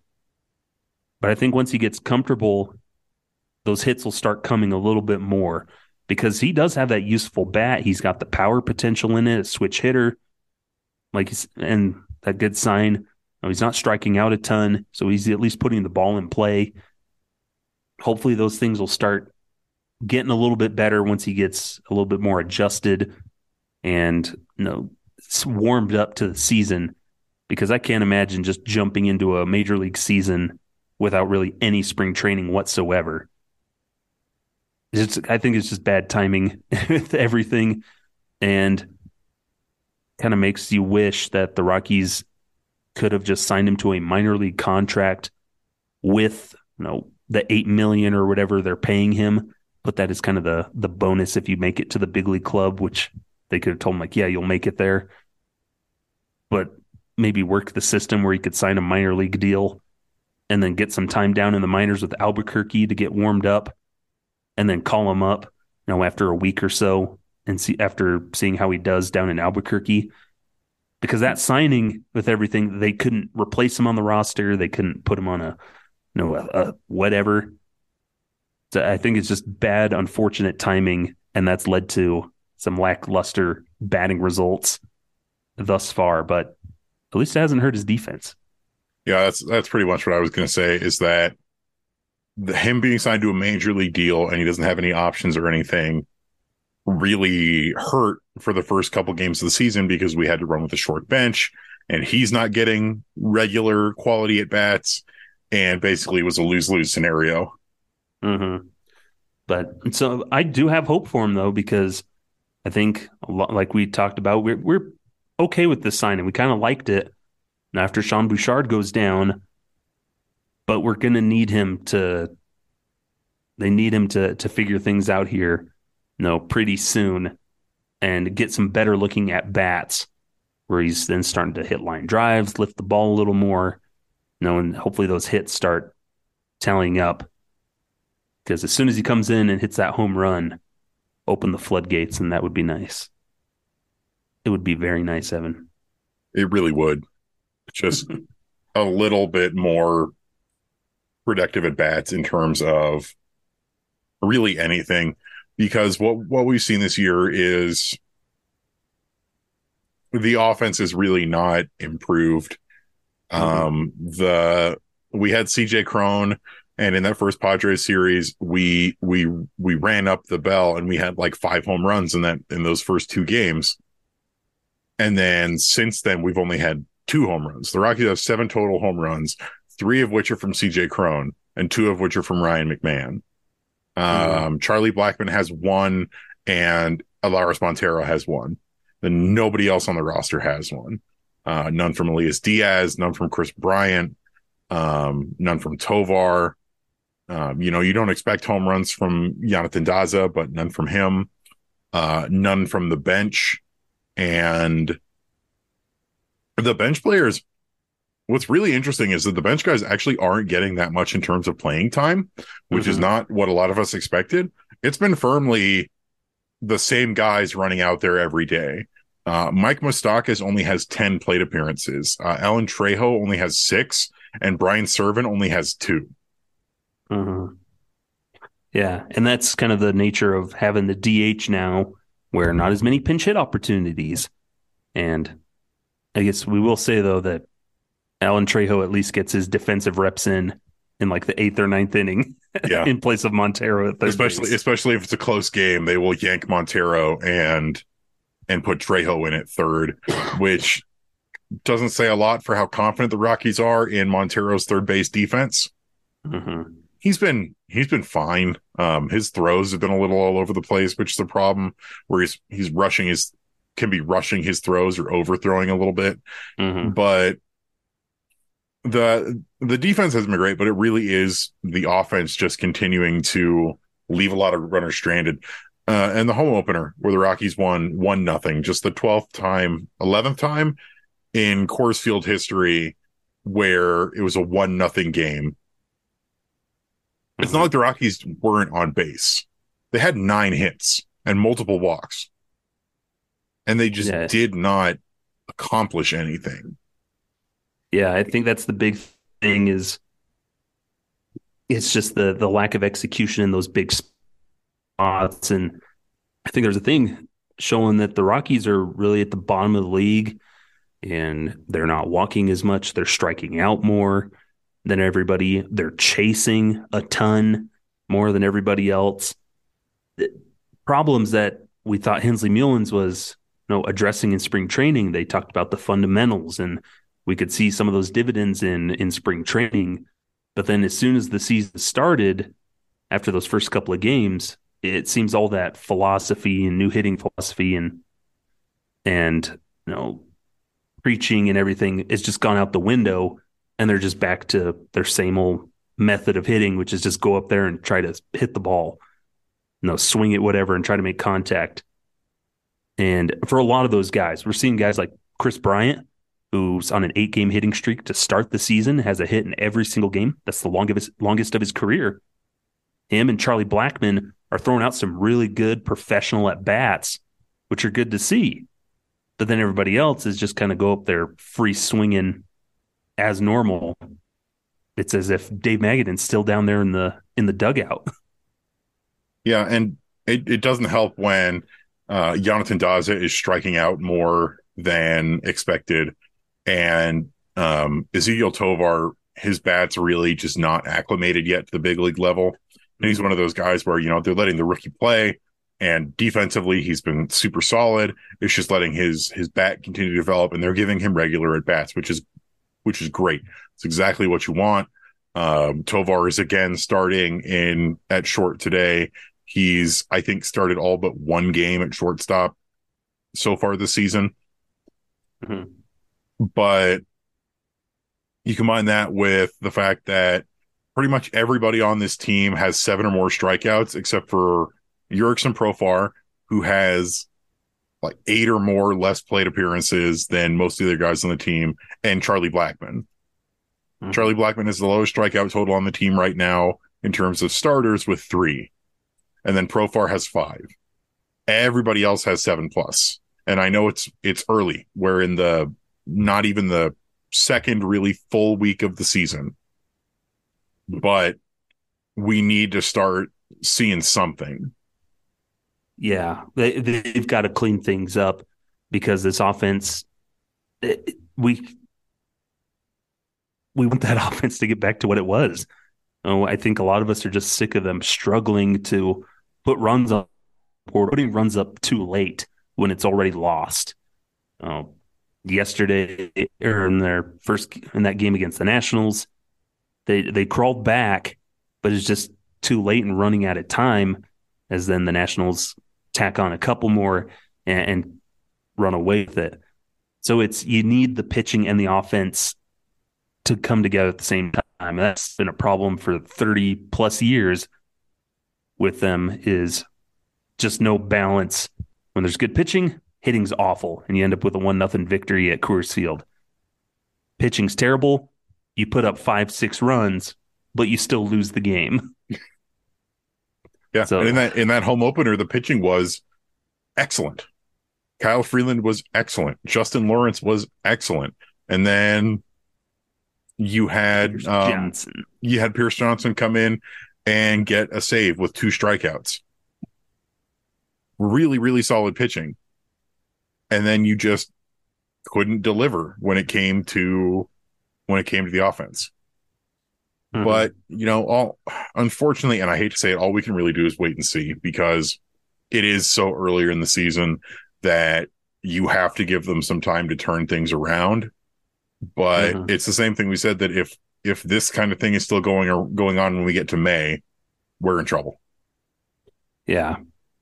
Speaker 2: But I think once he gets comfortable, those hits will start coming a little bit more because he does have that useful bat. He's got the power potential in it, a switch hitter. Like, and that good sign. Oh, he's not striking out a ton, so he's at least putting the ball in play. Hopefully, those things will start getting a little bit better once he gets a little bit more adjusted and you know warmed up to the season. Because I can't imagine just jumping into a major league season without really any spring training whatsoever. It's, I think it's just bad timing with everything. And kind of makes you wish that the Rockies could have just signed him to a minor league contract with you know the eight million or whatever they're paying him. But that is kind of the the bonus if you make it to the big league club, which they could have told him like, yeah, you'll make it there. But maybe work the system where he could sign a minor league deal and then get some time down in the minors with Albuquerque to get warmed up and then call him up, you know, after a week or so and see after seeing how he does down in Albuquerque. Because that signing with everything, they couldn't replace him on the roster. They couldn't put him on a you know, a, a whatever. So I think it's just bad, unfortunate timing, and that's led to some lackluster batting results. thus far, but at least it hasn't hurt his defense.
Speaker 1: Yeah, that's that's pretty much what I was going to say. Is that the, him being signed to a major league deal and he doesn't have any options or anything really hurt for the first couple games of the season because we had to run with a short bench and he's not getting regular quality at bats and basically it was a lose lose scenario.
Speaker 2: Mm-hmm. But so I do have hope for him though because I think lot, like we talked about we're we're okay with this signing. We kind of liked it after Sean Bouchard goes down, but we're going to need him to. They need him to to figure things out here, you know, pretty soon, and get some better looking at bats, where he's then starting to hit line drives, lift the ball a little more, you know, and hopefully those hits start tallying up. Because as soon as he comes in and hits that home run, open the floodgates, and that would be nice. It would be very nice, Evan.
Speaker 1: It really would just a little bit more productive at bats in terms of really anything because what what we've seen this year is the offense is really not improved mm-hmm. um the we had CJ Cron and in that first Padres series we we we ran up the bell and we had like five home runs in that in those first two games and then since then we've only had two home runs. The Rockies have seven total home runs, three of which are from CJ Cron and two of which are from Ryan McMahon. Um, mm-hmm. Charlie Blackmon has one and Elehuris Montero has one. Then nobody else on the roster has one. Uh, none from Elias Diaz, none from Kris Bryant, um, none from Tovar. Um, you know, you don't expect home runs from Jonathan Daza, but none from him. Uh, none from the bench. And the bench players what's really interesting is that the bench guys actually aren't getting that much in terms of playing time, which mm-hmm. is not what a lot of us expected. It's been firmly the same guys running out there every day. Uh, Mike Moustakas only has 10 plate appearances. Uh, Alan Trejo only has six, and Brian Serven only has 2
Speaker 2: mm-hmm. Yeah. And that's kind of the nature of having the DH now, where not as many pinch hit opportunities. And I guess we will say though that Alan Trejo at least gets his defensive reps in in like the eighth or ninth inning, yeah. in place of Montero.
Speaker 1: especially base. especially if it's a close game, they will yank Montero and and put Trejo in at third, which doesn't say a lot for how confident the Rockies are in Montero's third base defense. Mm-hmm. He's been he's been fine. Um, his throws have been a little all over the place, which is a problem. Where he's he's rushing his can be rushing his throws or overthrowing a little bit. Mm-hmm. But the the defense hasn't been great, but it really is the offense just continuing to leave a lot of runners stranded. Uh, and the home opener where the Rockies won one nothing, just the twelfth time, eleventh time in Coors Field history where it was a one nothing game. It's not mm-hmm. like the Rockies weren't on base. They had nine hits and multiple walks and they just yeah. did not accomplish anything.
Speaker 2: Yeah, I think that's the big thing is it's just the the lack of execution in those big spots. And I think there's a thing showing that the Rockies are really at the bottom of the league and they're not walking as much, they're striking out more than everybody, they're chasing a ton more than everybody else. Problems that we thought Hensley Meulens was know addressing in spring training they talked about the fundamentals and we could see some of those dividends in in spring training. But then as soon as the season started after those first couple of games it seems all that philosophy and new hitting philosophy and and you know preaching and everything has just gone out the window and they're just back to their same old method of hitting which is just go up there and try to hit the ball you know swing it whatever and try to make contact. And for a lot of those guys, we're seeing guys like Kris Bryant, who's on an eight game hitting streak to start the season, has a hit in every single game. That's the longest, longest of his career. Him and Charlie Blackmon are throwing out some really good professional at bats, which are good to see. But then everybody else is just kind of go up there free swinging as normal. It's as if Dave Magadan's still down there in the in the dugout.
Speaker 1: Yeah, and it, it doesn't help when uh, Jonathan Daza is striking out more than expected. And um, Ezequiel Tovar, his bat's really just not acclimated yet to the big league level. And he's one of those guys where, you know, they're letting the rookie play and defensively he's been super solid. It's just letting his his bat continue to develop and they're giving him regular at bats, which is which is great. It's exactly what you want. Um, Tovar is again starting in at short today. He's, I think, started all but one game at shortstop so far this season. Mm-hmm. But you combine that with the fact that pretty much everybody on this team has seven or more strikeouts, except for Jurickson Profar, who has like eight or more less plate appearances than most of the other guys on the team, and Charlie Blackmon. Mm-hmm. Charlie Blackmon is the lowest strikeout total on the team right now in terms of starters with three. And then Profar has five. Everybody else has seven plus. And I know it's it's early. We're in the not even the second really full week of the season. But we need to start seeing something.
Speaker 2: Yeah, they, they've got to clean things up because this offense, it, we we want that offense to get back to what it was. Oh, I think a lot of us are just sick of them struggling to put runs up or putting runs up too late when it's already lost. Uh, yesterday, or in their first in that game against the Nationals, they they crawled back, but it's just too late and running out of time. As then the Nationals tack on a couple more and, and run away with it. So it's you need the pitching and the offense to come together at the same time. That's been a problem for 30 plus years with them is just no balance. When there's good pitching, hitting's awful, and you end up with a one nothing victory at Coors Field. Pitching's terrible. You put up five, six runs, but you still lose the game.
Speaker 1: Yeah. So, and in that in that home opener, the pitching was excellent. Kyle Freeland was excellent. Justin Lawrence was excellent. And then you had um, you had Pierce Johnson come in and get a save with two strikeouts. Really, really solid pitching. And then you just couldn't deliver when it came to when it came to the offense. Mm-hmm. But you know, all unfortunately, and I hate to say it, all we can really do is wait and see because it is so earlier in the season that you have to give them some time to turn things around but mm-hmm. it's the same thing we said that if if this kind of thing is still going or going on when we get to May, we're in trouble.
Speaker 2: Yeah.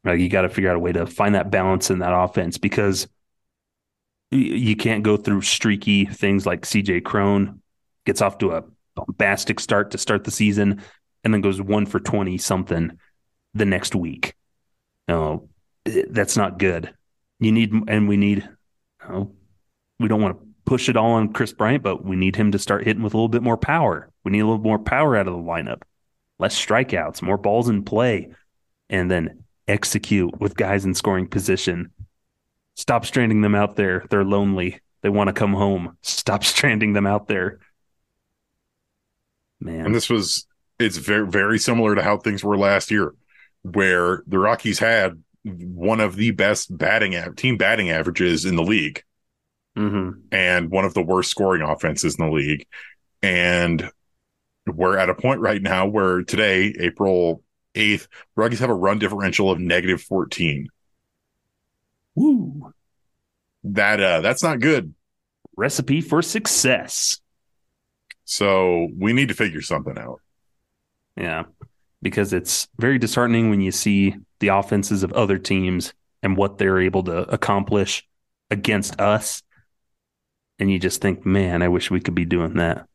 Speaker 2: Like you got to figure out a way to find that balance in that offense because you can't go through streaky things like CJ Cron gets off to a bombastic start to start the season and then goes one for 20 something the next week. No, eh, that's not good. You need, and we need, you we don't want to push it all on Kris Bryant, but we need him to start hitting with a little bit more power. We need a little more power out of the lineup, less strikeouts, more balls in play, and then execute with guys in scoring position. Stop stranding them out there. They're lonely. They want to come home. Stop stranding them out there. Man.
Speaker 1: And this was, it's very, very similar to how things were last year, where the Rockies had one of the best batting team batting averages in the league mm-hmm. and one of the worst scoring offenses in the league. And we're at a point right now where today, April 8th, Rockies have a run differential of negative 14.
Speaker 2: Woo.
Speaker 1: That uh that's not good.
Speaker 2: Recipe for success.
Speaker 1: So we need to figure something out.
Speaker 2: Yeah. Because it's very disheartening when you see the offenses of other teams and what they're able to accomplish against us and you just think, man, I wish we could be doing that.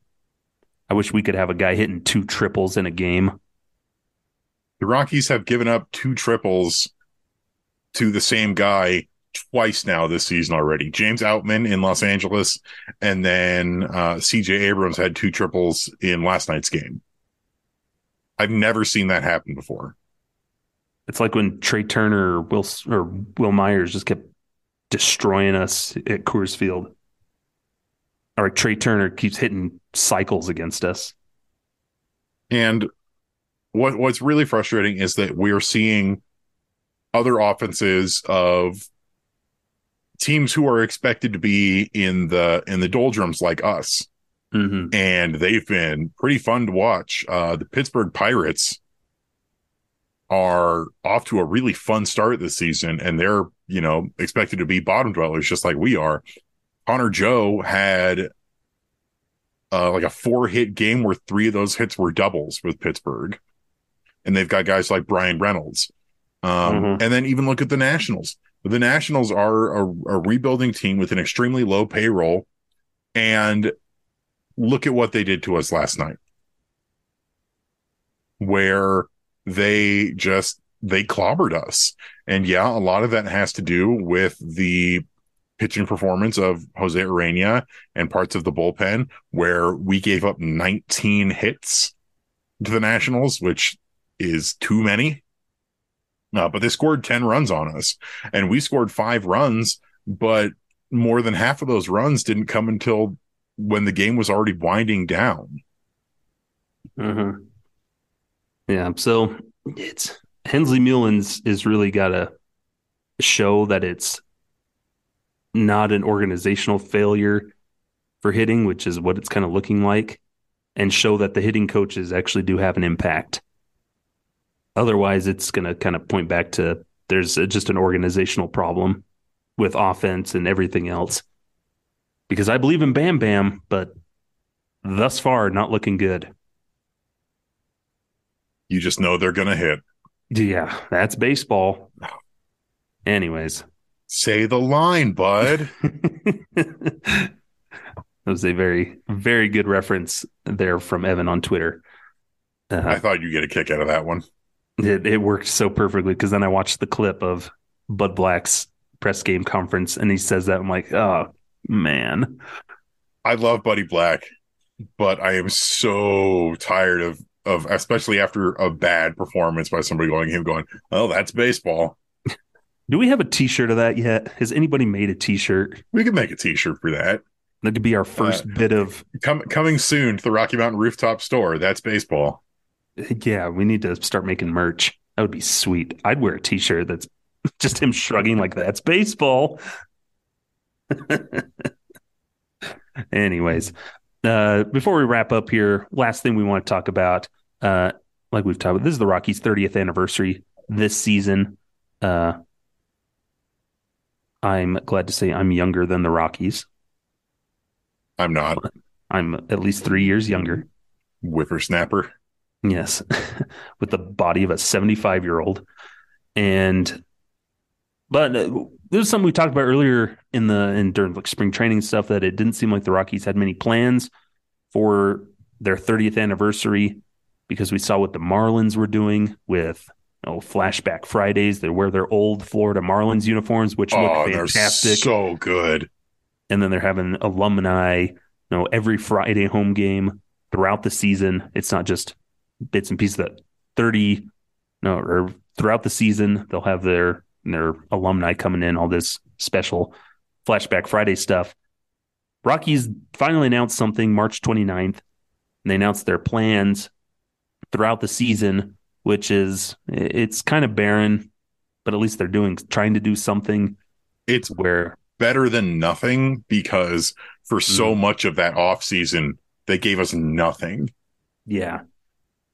Speaker 2: I wish we could have a guy hitting two triples in a game.
Speaker 1: The Rockies have given up two triples to the same guy twice now this season already. James Outman in Los Angeles, and then uh, CJ Abrams had two triples in last night's game. I've never seen that happen before.
Speaker 2: It's like when Trea Turner or Will or Wil Myers just kept destroying us at Coors Field or Trea Turner keeps hitting cycles against us.
Speaker 1: And what what's really frustrating is that we're seeing other offenses of teams who are expected to be in the in the doldrums like us.
Speaker 2: Mm-hmm.
Speaker 1: And they've been pretty fun to watch. Uh, the Pittsburgh Pirates are off to a really fun start this season, and they're you know expected to be bottom dwellers just like we are. Connor Joe had uh, like a four hit game where three of those hits were doubles with Pittsburgh, and they've got guys like Bryan Reynolds. Um,
Speaker 2: Mhm.
Speaker 1: And then even look at the Nationals. The Nationals are a, a rebuilding team with an extremely low payroll, and look at what they did to us last night, where they just they clobbered us. And yeah, a lot of that has to do with the pitching performance of Jose Urena and parts of the bullpen, where we gave up 19 hits to the Nationals, which is too many. Uh, but they scored 10 runs on us, and we scored five runs, but more than half of those runs didn't come until when the game was already winding down.
Speaker 2: Mm-hmm. Yeah. So it's Hensley Meulens is really got to show that it's not an organizational failure for hitting, which is what it's kind of looking like, and show that the hitting coaches actually do have an impact. Otherwise, it's going to kind of point back to there's just an organizational problem with offense and everything else. Because I believe in Bam Bam, but thus far, not looking good.
Speaker 1: You just know they're going to hit.
Speaker 2: Yeah, that's baseball. Anyways,
Speaker 1: Say the line, bud.
Speaker 2: that was a very, very good reference there from Evan on Twitter.
Speaker 1: I
Speaker 2: Uh,
Speaker 1: thought you'd get a kick out of that one.
Speaker 2: It, it worked so perfectly because then I watched the clip of Bud Black's press game conference and he says that. I'm like, oh, man.
Speaker 1: I love Buddy Black, but I am so tired of of especially after a bad performance by somebody going him going, "Oh, that's baseball."
Speaker 2: Do we have a t shirt of that yet? Has anybody made a t shirt?
Speaker 1: We could make a T-shirt for that.
Speaker 2: That could be our uh, first bit of,
Speaker 1: Com- coming soon to the Rocky Mountain Rooftop Store. That's baseball.
Speaker 2: yeah, we need to start making merch. That would be sweet. I'd wear a t shirt that's just him shrugging like that's baseball. Anyways, uh, before we wrap up here, last thing we want to talk about, uh, like we've talked about, this is the Rockies' 30th anniversary this season. Uh, I'm glad to say I'm younger than the Rockies.
Speaker 1: I'm not
Speaker 2: I'm at least three years younger.
Speaker 1: whippersnapper.
Speaker 2: Yes, with the body of a 75 year old. And, but uh, this is something we talked about earlier in the, in during like spring training stuff that it didn't seem like the Rockies had many plans for their 30th anniversary because we saw what the Marlins were doing with, you know, flashback Fridays. They wear their old Florida Marlins uniforms, which
Speaker 1: Oh,
Speaker 2: look fantastic
Speaker 1: so good.
Speaker 2: and then they're having alumni, you know, every Friday home game throughout the season. It's not just bits and pieces that 30 no or throughout the season they'll have their their alumni coming in all this special flashback Friday stuff. Rockies finally announced something March 29th. And they announced their plans throughout the season, which is it's kind of barren, but at least they're doing trying to do something
Speaker 1: It's
Speaker 2: where
Speaker 1: better than nothing because for so
Speaker 2: Mm-hmm.
Speaker 1: much of that off season, they gave us nothing.
Speaker 2: Yeah.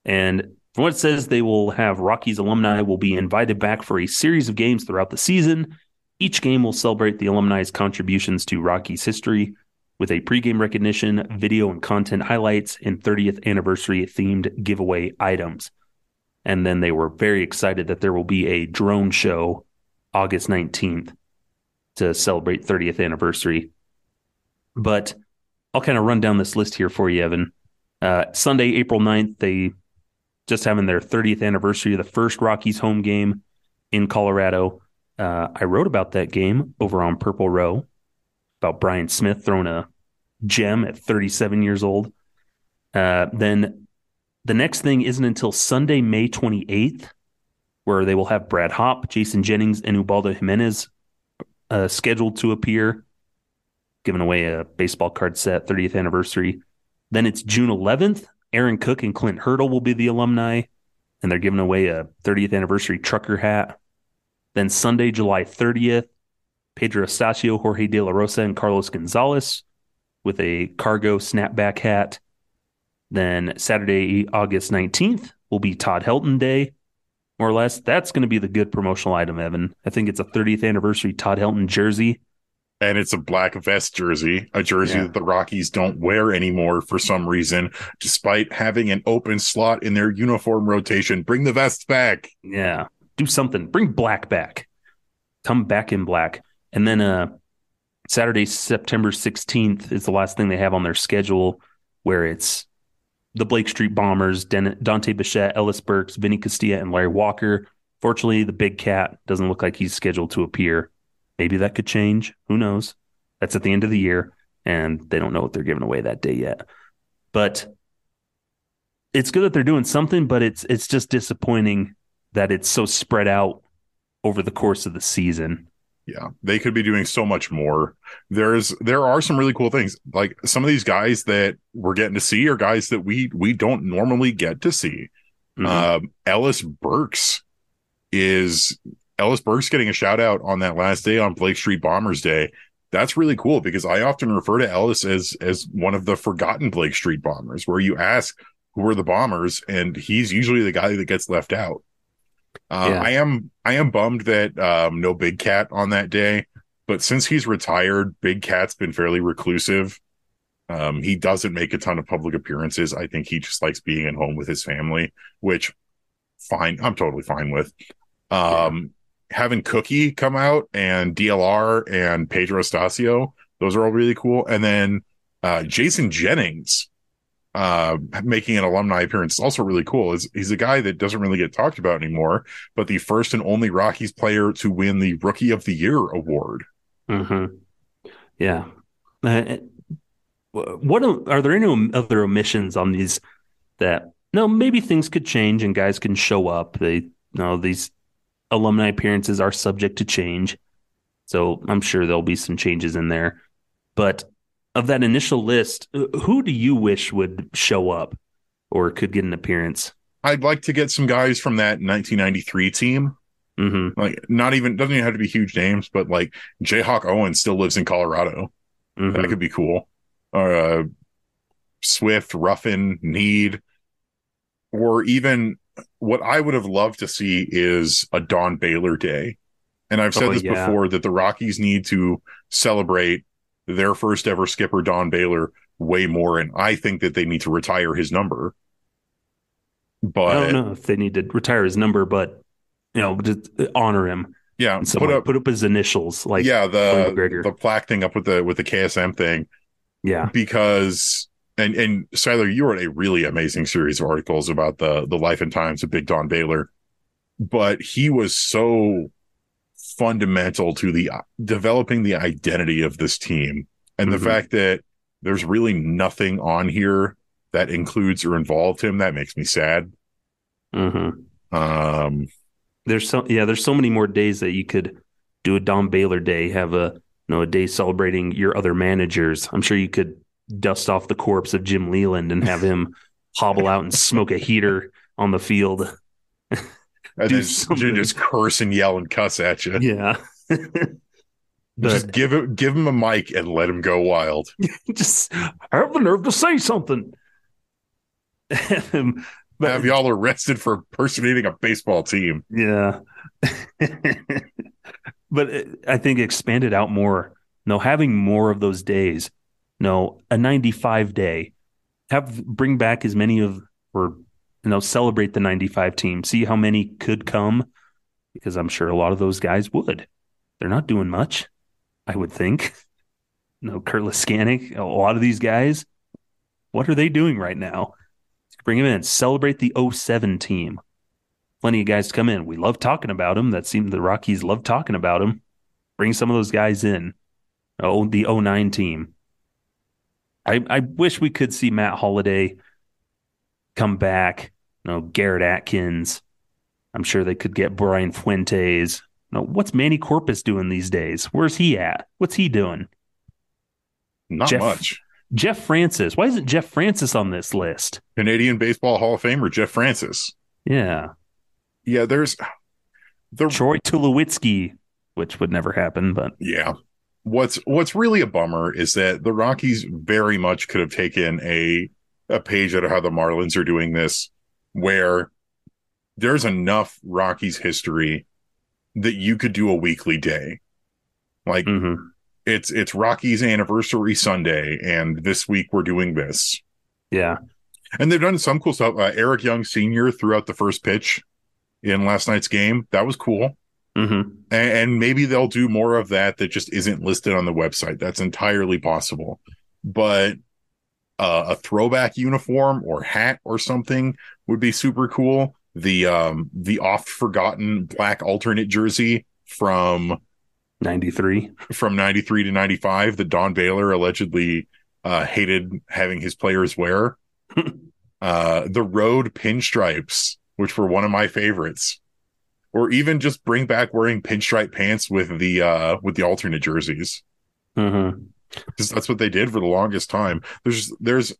Speaker 2: And from what it says, they will have Rockies alumni will be invited back for a series of games throughout the season. Each game will celebrate the alumni's contributions to Rockies history with a pregame recognition, video and content highlights, and 30th anniversary themed giveaway items. And then they were very excited that there will be a drone show August 19th to celebrate 30th anniversary. But I'll kind of run down this list here for you, Evan. Uh, Sunday, April 9th, they just having their 30th anniversary of the first Rockies home game in Colorado. Uh, I wrote about that game over on Purple Row about Bryn Smith throwing a gem at 37 years old. Uh, then the next thing isn't until Sunday, May 28th, where they will have Brad Hawpe, Jason Jennings, and Ubaldo Jimenez uh, scheduled to appear, giving away a baseball card set, 30th anniversary. Then it's June 11th. Aaron Cook and Clint Hurdle will be the alumni, and they're giving away a 30th anniversary trucker hat. Then Sunday, July 30th, Pedro Astacio, Jorge De La Rosa, and Carlos Gonzalez with a cargo snapback hat. Then Saturday, August 19th will be Todd Helton Day, more or less. That's going to be the good promotional item, Evan. I think it's a 30th anniversary Todd Helton jersey.
Speaker 1: And it's a black vest jersey, a jersey yeah. that the Rockies don't wear anymore for some reason, despite having an open slot in their uniform rotation. Bring the vest back.
Speaker 2: Yeah. Do something. Bring black back. Come back in black. And then uh Saturday, September 16th is the last thing they have on their schedule where it's the Blake Street Bombers, Dante Bichette, Ellis Burks, Vinny Castilla, and Larry Walker. Fortunately, the big cat doesn't look like he's scheduled to appear. Maybe that could change. Who knows? That's at the end of the year, and they don't know what they're giving away that day yet. But it's good that they're doing something, but it's it's just disappointing that it's so spread out over the course of the season.
Speaker 1: Yeah, they could be doing so much more. There's there are some really cool things. Like some of these guys that we're getting to see are guys that we we don't normally get to see. Mm-hmm. Um, Ellis Burks is Ellis Burks getting a shout out on that last day on Blake Street Bombers Day. That's really cool because I often refer to Ellis as as one of the forgotten Blake Street Bombers, where you ask who are the Bombers, and he's usually the guy that gets left out. Uh, yeah. I am I am bummed that um, no Big Cat on that day, but since he's retired, Big Cat's been fairly reclusive. Um, he doesn't make a ton of public appearances. I think he just likes being at home with his family, which fine, I'm totally fine with. Um. Having Cookie come out and DLR and Pedro Astacio, those are all really cool. And then uh, Jason Jennings uh, making an alumni appearance is also really cool. Is he's a guy that doesn't really get talked about anymore, but the first and only Rockies player to win the Rookie of the Year award.
Speaker 2: Mm-hmm. Yeah. Uh, what are there any other omissions on these that no maybe things could change and guys can show up they you know these alumni appearances are subject to change so i'm sure there'll be some changes in there but of that initial list, uh, who do you wish would show up or could get an appearance?
Speaker 1: I'd like to get some guys from that 1993 team. Mm-hmm. Like, not even doesn't even have to be huge names, but like Jayhawk Owen still lives in Colorado. Mm-hmm. That could be cool. Or uh, Swift, Ruffin, Nied, or even what I would have loved to see is a Don Baylor day. And I've said oh, this yeah. before that the Rockies need to celebrate their first ever skipper, Don Baylor, way more. And I think that they need to retire his number.
Speaker 2: But I don't know if they need to retire his number, but you know, just honor him.
Speaker 1: Yeah,
Speaker 2: put up put up his initials, like
Speaker 1: yeah, the the plaque thing up with the with the KSM thing.
Speaker 2: Yeah,
Speaker 1: because and and Skyler, you wrote a really amazing series of articles about the the life and times of Big Don Baylor, but he was so fundamental to the developing the identity of this team and mm-hmm. the fact that there's really nothing on here that includes or involved him that makes me sad
Speaker 2: mm-hmm. um there's so yeah there's so many more days that you could do a don baylor day have a you know a day celebrating your other managers i'm sure you could dust off the corpse of jim Leyland and have him hobble out and smoke a heater on the field
Speaker 1: and then something. just curse and yell and cuss at you.
Speaker 2: Yeah.
Speaker 1: just give it, give him a mic and let him go wild.
Speaker 2: just have the nerve to say something.
Speaker 1: but, have y'all arrested for impersonating a baseball team.
Speaker 2: Yeah. but I think expanded out more. No, having more of those days. No, a 95 day. Have bring back as many of or and they'll celebrate the 95 team, see how many could come, because I'm sure a lot of those guys would. They're not doing much, I would think. no, Kurt Leskanic, a lot of these guys, what are they doing right now? Bring them in, celebrate the 07 team. Plenty of guys come in. We love talking about them. That seemed the Rockies love talking about them. Bring some of those guys in. Oh, the 09 team. I, I wish we could see Matt Holliday come back you know, Garrett Atkins. I'm sure they could get Brian Fuentes. You know, what's Manny Corpas doing these days? Where's he at? What's he doing?
Speaker 1: Not
Speaker 2: Jeff,
Speaker 1: much.
Speaker 2: Jeff Francis. Why isn't Jeff Francis on this list?
Speaker 1: Canadian Baseball Hall of Famer Jeff Francis.
Speaker 2: Yeah.
Speaker 1: Yeah, there's
Speaker 2: the Troy Tulowitzki. which would never happen. But
Speaker 1: Yeah. What's what's really a bummer is that the Rockies very much could have taken a a page out of how the Marlins are doing this, where there's enough Rockies history that you could do a weekly day. Like
Speaker 2: mhm.
Speaker 1: it's it's Rockies anniversary Sunday, and this week we're doing this.
Speaker 2: yeah,
Speaker 1: And they've done some cool stuff. Uh, Eric Young Sr. threw out the first pitch in last night's game. That was cool.
Speaker 2: Hmm
Speaker 1: And, and maybe they'll do more of that that just isn't listed on the website. That's entirely possible. But uh, a throwback uniform or hat or something would be super cool. The um the oft forgotten black alternate jersey from
Speaker 2: ninety three.
Speaker 1: from 93 to 95 that Don Baylor allegedly uh, hated having his players wear. uh, the road pinstripes, which were one of my favorites. Or even just bring back wearing pinstripe pants with the uh, with the alternate jerseys.
Speaker 2: hmm
Speaker 1: Because that's what they did for the longest time. There's there's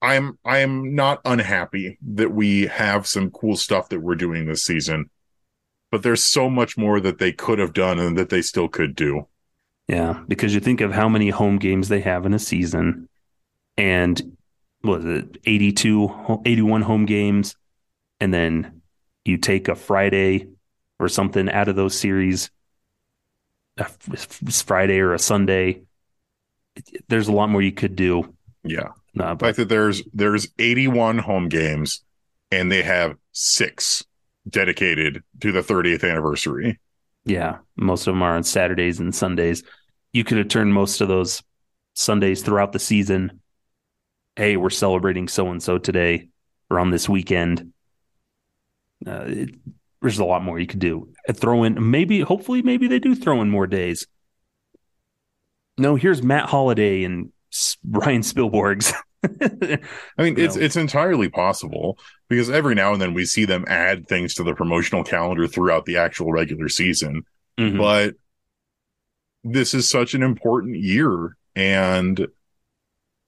Speaker 1: I'm I'm not unhappy that we have some cool stuff that we're doing this season. But there's so much more that they could have done and that they still could do.
Speaker 2: Yeah, because you think of how many home games they have in a season, and what was it 82, 81 home games, and then you take a Friday or something out of those series, Friday or a Sunday. There's a lot more you could do.
Speaker 1: Yeah. The
Speaker 2: but
Speaker 1: fact that there's there's 81 home games and they have six dedicated to the 30th anniversary.
Speaker 2: yeah, most of them are on Saturdays and Sundays. You could have turned most of those Sundays throughout the season. Hey, we're celebrating so and so today or on this weekend. Uh, it, there's a lot more you could do. Throw in maybe, hopefully, maybe they do throw in more days. No, here's Matt Holliday and Ryan Spilborghs.
Speaker 1: I mean, it's
Speaker 2: know.
Speaker 1: it's entirely possible because every now and then we see them add things to the promotional calendar throughout the actual regular season.
Speaker 2: Mhm.
Speaker 1: But this is such an important year and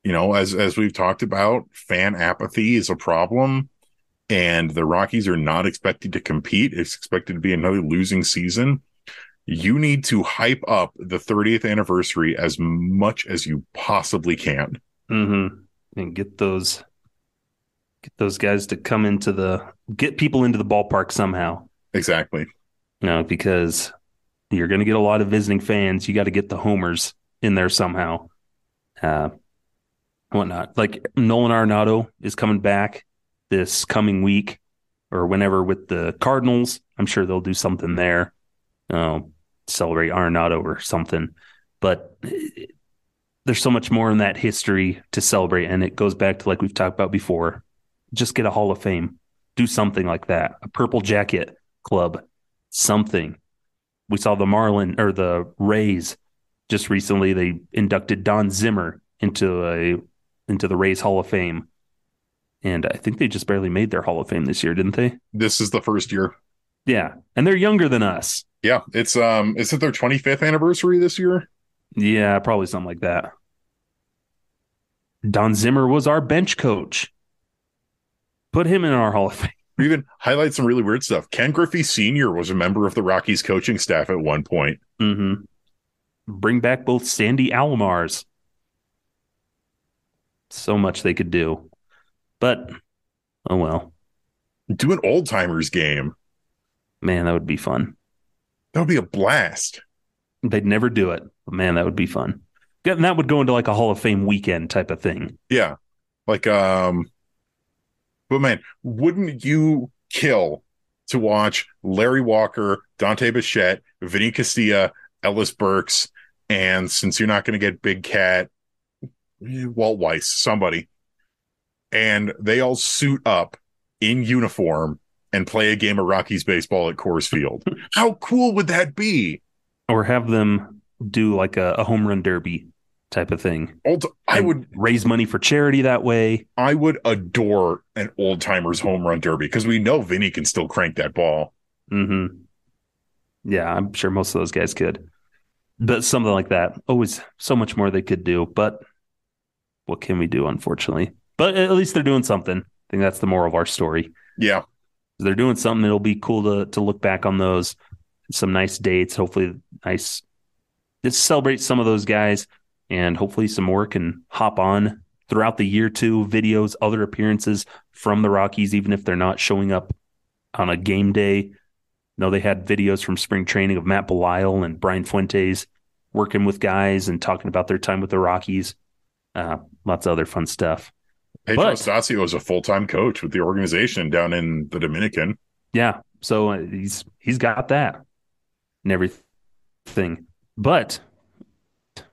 Speaker 1: you know, as as we've talked about, fan apathy is a problem and the Rockies are not expected to compete. It's expected to be another losing season. You need to hype up the 30th anniversary as much as you possibly can.
Speaker 2: Mm-hmm. And get those get those guys to come into the get people into the ballpark somehow.
Speaker 1: Exactly.
Speaker 2: Know, because you're going to get a lot of visiting fans. You got to get the homers in there somehow. Uh, whatnot. Like Nolan Arenado is coming back this coming week or whenever with the Cardinals. I'm sure they'll do something there. Uh, celebrate Arenado or something. But eh, there's so much more in that history to celebrate. And it goes back to like we've talked about before. Just get a Hall of Fame. Do something like that. A purple jacket club. Something. We saw the Marlin or the Rays just recently. They inducted Don Zimmer into a into the Rays Hall of Fame. And I think they just barely made their Hall of Fame this year, didn't they?
Speaker 1: This is the first year.
Speaker 2: Yeah. And they're younger than us.
Speaker 1: Yeah, it's um is it their 25th anniversary this year?
Speaker 2: Yeah, probably something like that. Don Zimmer was our bench coach. Put him in our Hall of Fame.
Speaker 1: Even highlight some really weird stuff. Ken Griffey Sr. was a member of the Rockies coaching staff at one point.
Speaker 2: Mm-hmm. Bring back both Sandy Alomars. So much they could do. But, oh well.
Speaker 1: Do an old timers game.
Speaker 2: Man, that would be fun.
Speaker 1: That would be a blast.
Speaker 2: They'd never do it. But man, that would be fun. And that would go into like a Hall of Fame weekend type of thing.
Speaker 1: Yeah. Like um but man, wouldn't you kill to watch Larry Walker, Dante Bichette, Vinny Castilla, Ellis Burks, and since you're not going to get Big Cat, Walt Weiss, somebody, and they all suit up in uniform and play a game of Rockies baseball at Coors Field. How cool would that be?
Speaker 2: Or have them do like a, a home run derby type of thing.
Speaker 1: Old, I would
Speaker 2: raise money for charity that way.
Speaker 1: I would adore an old timers home run derby because we know Vinny can still crank that ball.
Speaker 2: hmm Yeah, I'm sure most of those guys could. But something like that. Always so much more they could do. But what can we do, unfortunately? But at least they're doing something. I think that's the moral of our story.
Speaker 1: Yeah.
Speaker 2: They're doing something. It'll be cool to to look back on those some nice dates. Hopefully, nice. Just celebrate some of those guys, and hopefully, some more can hop on throughout the year too. Videos, other appearances from the Rockies, even if they're not showing up on a game day. No, they had videos from spring training of Matt Belisle and Brian Fuentes working with guys and talking about their time with the Rockies. Uh, lots of other fun stuff.
Speaker 1: Pedro but, Astacio is a full time coach with the organization down in the Dominican.
Speaker 2: Yeah, so uh, he's he's got that and everything. But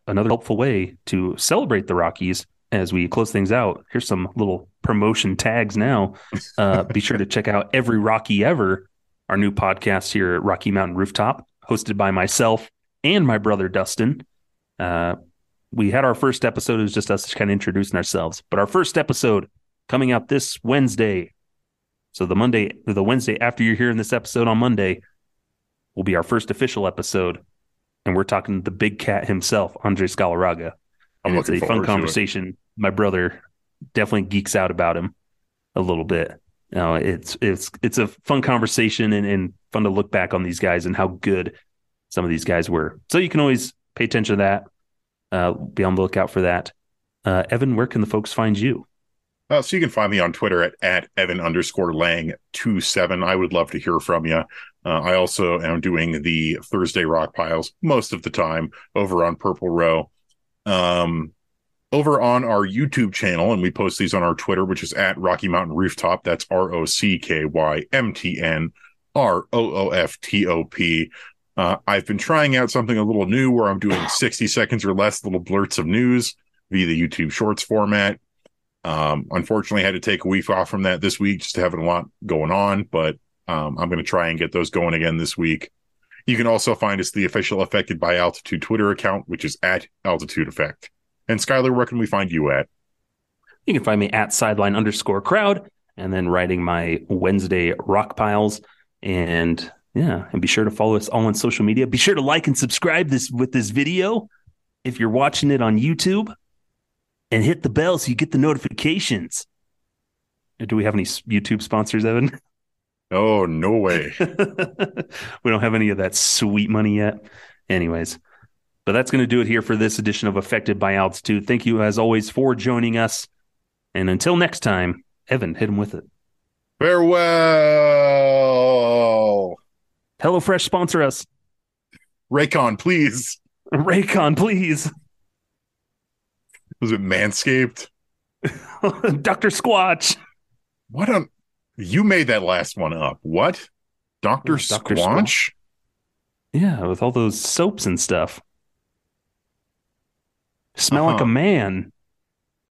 Speaker 2: another helpful way to celebrate the Rockies as we close things out. Here's some little promotion tags now. Uh, be sure to check out every Rocky ever, our new podcast here at Rocky Mountain Rooftop, hosted by myself and my brother Dustin. Uh, we had our first episode. It was just us kind of introducing ourselves. But our first episode coming out this Wednesday. So the Monday, the Wednesday after you're hearing this episode on Monday, will be our first official episode. And we're talking to the big cat himself, Andres Galarraga. And it's a fun conversation. My brother definitely geeks out about him a little bit. You know, it's it's it's a fun conversation and, and fun to look back on these guys and how good some of these guys were. So you can always pay attention to that. Uh, be on the lookout for that. Uh, Evan, where can the folks find you?
Speaker 1: Uh, so you can find me on Twitter at, at Evan underscore Lang two seven. I would love to hear from you. Uh, I also am doing the Thursday rock piles most of the time over on Purple Row. Um, over on our YouTube channel, and we post these on our Twitter, which is at Rocky Mountain Rooftop. That's R O C K Y M T N R O O F T O P. Uh, I've been trying out something a little new where I'm doing 60 seconds or less little blurts of news via the YouTube Shorts format. Um, unfortunately, I had to take a week off from that this week, just having a lot going on, but um, I'm going to try and get those going again this week. You can also find us the official Affected by Altitude Twitter account, which is at Altitude Effect. And Skyler, where can we find you at?
Speaker 2: You can find me at sideline underscore crowd and then writing my Wednesday rock piles. And yeah, and be sure to follow us all on social media. Be sure to like and subscribe this with this video if you're watching it on YouTube, and hit the bell so you get the notifications. Do we have any YouTube sponsors, Evan?
Speaker 1: Oh, no way.
Speaker 2: we don't have any of that sweet money yet. Anyways, but that's going to do it here for this edition of Affected by Altitude. Thank you, as always, for joining us. And until next time, Evan, hit him with it.
Speaker 1: Farewell.
Speaker 2: HelloFresh sponsor us.
Speaker 1: Raycon, please.
Speaker 2: Raycon, please.
Speaker 1: Was it Manscaped?
Speaker 2: Dr. Squatch.
Speaker 1: What on you made that last one up. What? Dr. Oh, Squatch? Squatch?
Speaker 2: Yeah, with all those soaps and stuff. Smell uh-huh. like a man.